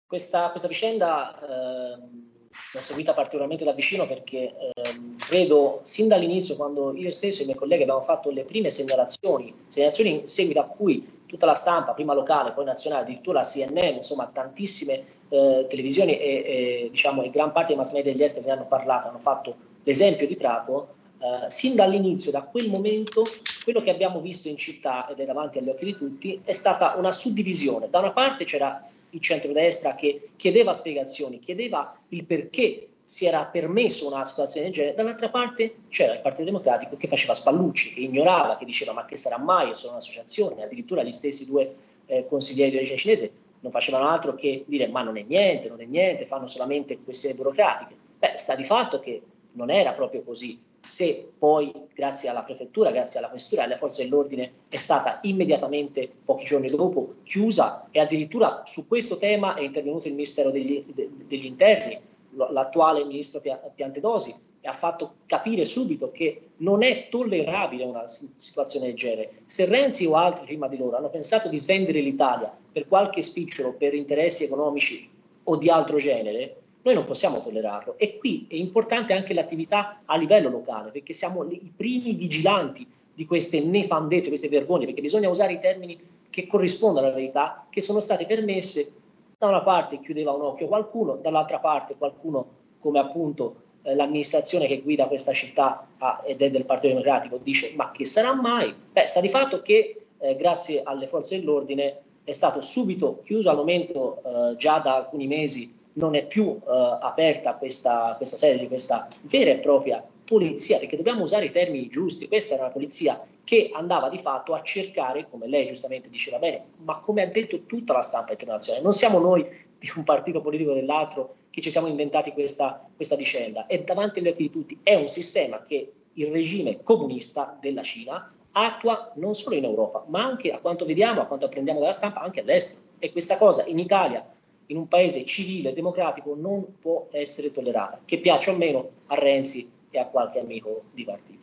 Questa, questa vicenda ehm, l'ho seguita particolarmente da vicino perché ehm, vedo sin dall'inizio, quando io stesso e i miei colleghi abbiamo fatto le prime segnalazioni, segnalazioni in seguito a cui tutta la stampa, prima locale, poi nazionale, addirittura CNN, insomma tantissime eh, televisioni e, e, diciamo, e gran parte dei mass media degli esteri ne hanno parlato, hanno fatto l'esempio di Prato, eh, sin dall'inizio, da quel momento, quello che abbiamo visto in città ed è davanti agli occhi di tutti è stata una suddivisione. Da una parte c'era il centrodestra che chiedeva spiegazioni, chiedeva il perché si era permesso una situazione del genere, dall'altra parte c'era il Partito Democratico che faceva spallucci, che ignorava, che diceva ma che sarà mai, è solo un'associazione, addirittura gli stessi due eh, consiglieri di origine cinese non facevano altro che dire ma non è niente, non è niente, fanno solamente questioni burocratiche. Beh, sta di fatto che non era proprio così. Se poi, grazie alla prefettura, grazie alla questura e alle forze dell'ordine, è stata immediatamente, pochi giorni dopo, chiusa e addirittura su questo tema è intervenuto il Ministero degli, de- degli Interni, l'attuale Ministro Pia- Piantedosi, e ha fatto capire subito che non è tollerabile una si- situazione del genere. Se Renzi o altri prima di loro hanno pensato di svendere l'Italia per qualche spicciolo, per interessi economici o di altro genere, noi non possiamo tollerarlo. E qui è importante anche l'attività a livello locale, perché siamo i primi vigilanti di queste nefandezze, queste vergogne, perché bisogna usare i termini che corrispondono alla verità, che sono state permesse. Da una parte chiudeva un occhio qualcuno, dall'altra parte qualcuno come appunto eh, l'amministrazione che guida questa città ah, ed è del Partito Democratico dice ma che sarà mai? Beh, sta di fatto che eh, grazie alle forze dell'ordine è stato subito chiuso al momento eh, già da alcuni mesi non è più eh, aperta questa, questa sede di questa vera e propria polizia, perché dobbiamo usare i termini giusti. Questa era una polizia che andava di fatto a cercare, come lei giustamente diceva bene, ma come ha detto tutta la stampa internazionale, non siamo noi di un partito politico o dell'altro che ci siamo inventati questa, questa vicenda, è davanti agli occhi di tutti, è un sistema che il regime comunista della Cina attua non solo in Europa, ma anche a quanto vediamo, a quanto apprendiamo dalla stampa, anche all'estero. E questa cosa in Italia, in un paese civile e democratico, non può essere tollerata, che piaccia o meno a Renzi e a qualche amico di partito.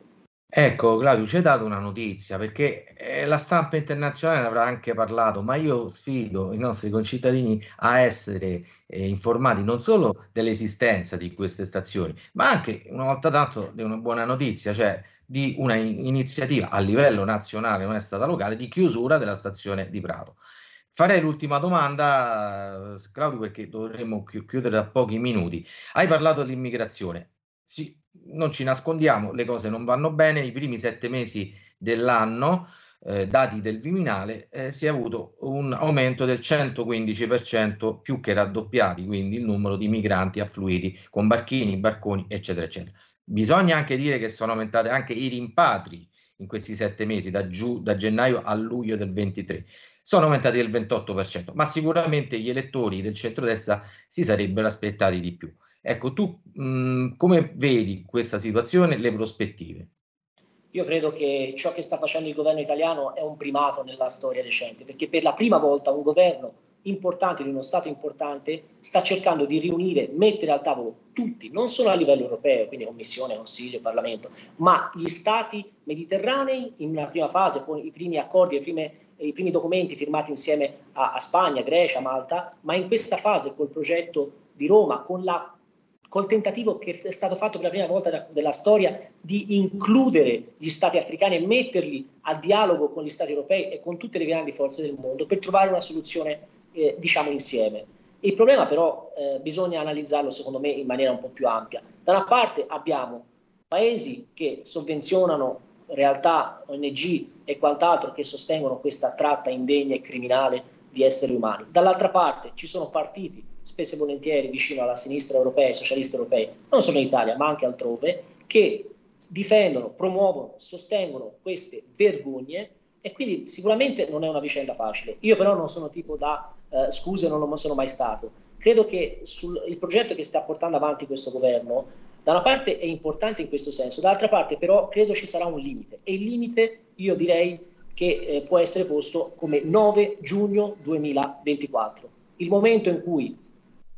Ecco, Claudio, ci hai dato una notizia perché eh, la stampa internazionale ne avrà anche parlato, ma io sfido i nostri concittadini a essere eh, informati non solo dell'esistenza di queste stazioni, ma anche una volta tanto di una buona notizia, cioè di una in- iniziativa a livello nazionale, non è stata locale, di chiusura della stazione di Prato. Farei l'ultima domanda, eh, Claudio, perché dovremmo chi- chiudere a pochi minuti. Hai parlato dell'immigrazione. Sì, non ci nascondiamo, le cose non vanno bene. I primi sette mesi dell'anno, eh, dati del Viminale, eh, si è avuto un aumento del 115%, più che raddoppiati, quindi il numero di migranti affluiti con barchini, barconi, eccetera, eccetera. Bisogna anche dire che sono aumentati anche i rimpatri in questi sette mesi, da, giu- da gennaio a luglio del 23 sono aumentati del 28%, ma sicuramente gli elettori del centrodestra si sarebbero aspettati di più. Ecco, tu mh, come vedi questa situazione, le prospettive? Io credo che ciò che sta facendo il governo italiano è un primato nella storia recente, perché per la prima volta un governo importante di uno Stato importante sta cercando di riunire, mettere al tavolo tutti, non solo a livello europeo, quindi Commissione, Consiglio, Parlamento, ma gli Stati mediterranei in una prima fase con i primi accordi, le prime i primi documenti firmati insieme a, a Spagna, Grecia, Malta, ma in questa fase col progetto di Roma, con la, col tentativo che è stato fatto per la prima volta da, della storia di includere gli stati africani e metterli a dialogo con gli stati europei e con tutte le grandi forze del mondo per trovare una soluzione, eh, diciamo, insieme. Il problema però eh, bisogna analizzarlo secondo me in maniera un po' più ampia. Da una parte abbiamo paesi che sovvenzionano realtà, ONG e quant'altro che sostengono questa tratta indegna e criminale di esseri umani. Dall'altra parte ci sono partiti, spesso e volentieri vicino alla sinistra europea, ai socialisti europei, non solo in Italia ma anche altrove, che difendono, promuovono, sostengono queste vergogne e quindi sicuramente non è una vicenda facile. Io però non sono tipo da eh, scuse, non lo sono mai stato. Credo che sul, il progetto che sta portando avanti questo governo da una parte è importante in questo senso, dall'altra parte però credo ci sarà un limite e il limite io direi che eh, può essere posto come 9 giugno 2024, il momento in cui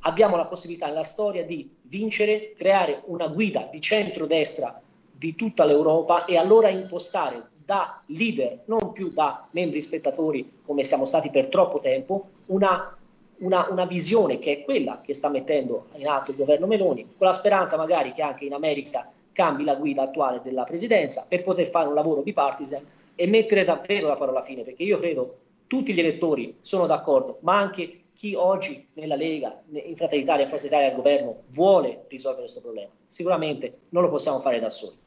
abbiamo la possibilità nella storia di vincere, creare una guida di centrodestra di tutta l'Europa e allora impostare da leader, non più da membri spettatori come siamo stati per troppo tempo, una una, una, visione che è quella che sta mettendo in atto il governo Meloni, con la speranza magari che anche in America cambi la guida attuale della presidenza per poter fare un lavoro bipartisan e mettere davvero la parola fine, perché io credo tutti gli elettori sono d'accordo, ma anche chi oggi nella Lega, in Fratelli Italia, Forza Italia al governo vuole risolvere questo problema. Sicuramente non lo possiamo fare da soli.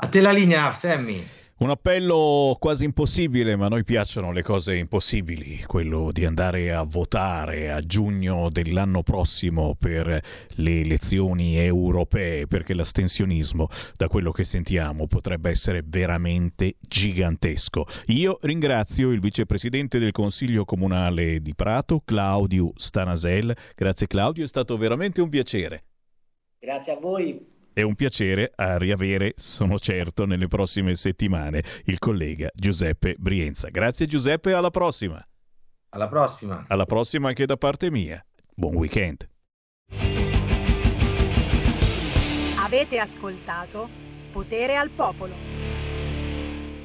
A te la linea, Sammy. Un appello quasi impossibile, ma a noi piacciono le cose impossibili, quello di andare a votare a giugno dell'anno prossimo per le elezioni europee, perché l'astensionismo, da quello che sentiamo, potrebbe essere veramente gigantesco. Io ringrazio il vicepresidente del Consiglio Comunale di Prato, Claudio Stanasel. Grazie Claudio, è stato veramente un piacere. Grazie a voi È un piacere a riavere, sono certo, nelle prossime settimane il collega Giuseppe Brienza. Grazie Giuseppe, alla prossima. Alla prossima. Alla prossima anche da parte mia. Buon weekend. Avete ascoltato Potere al Popolo.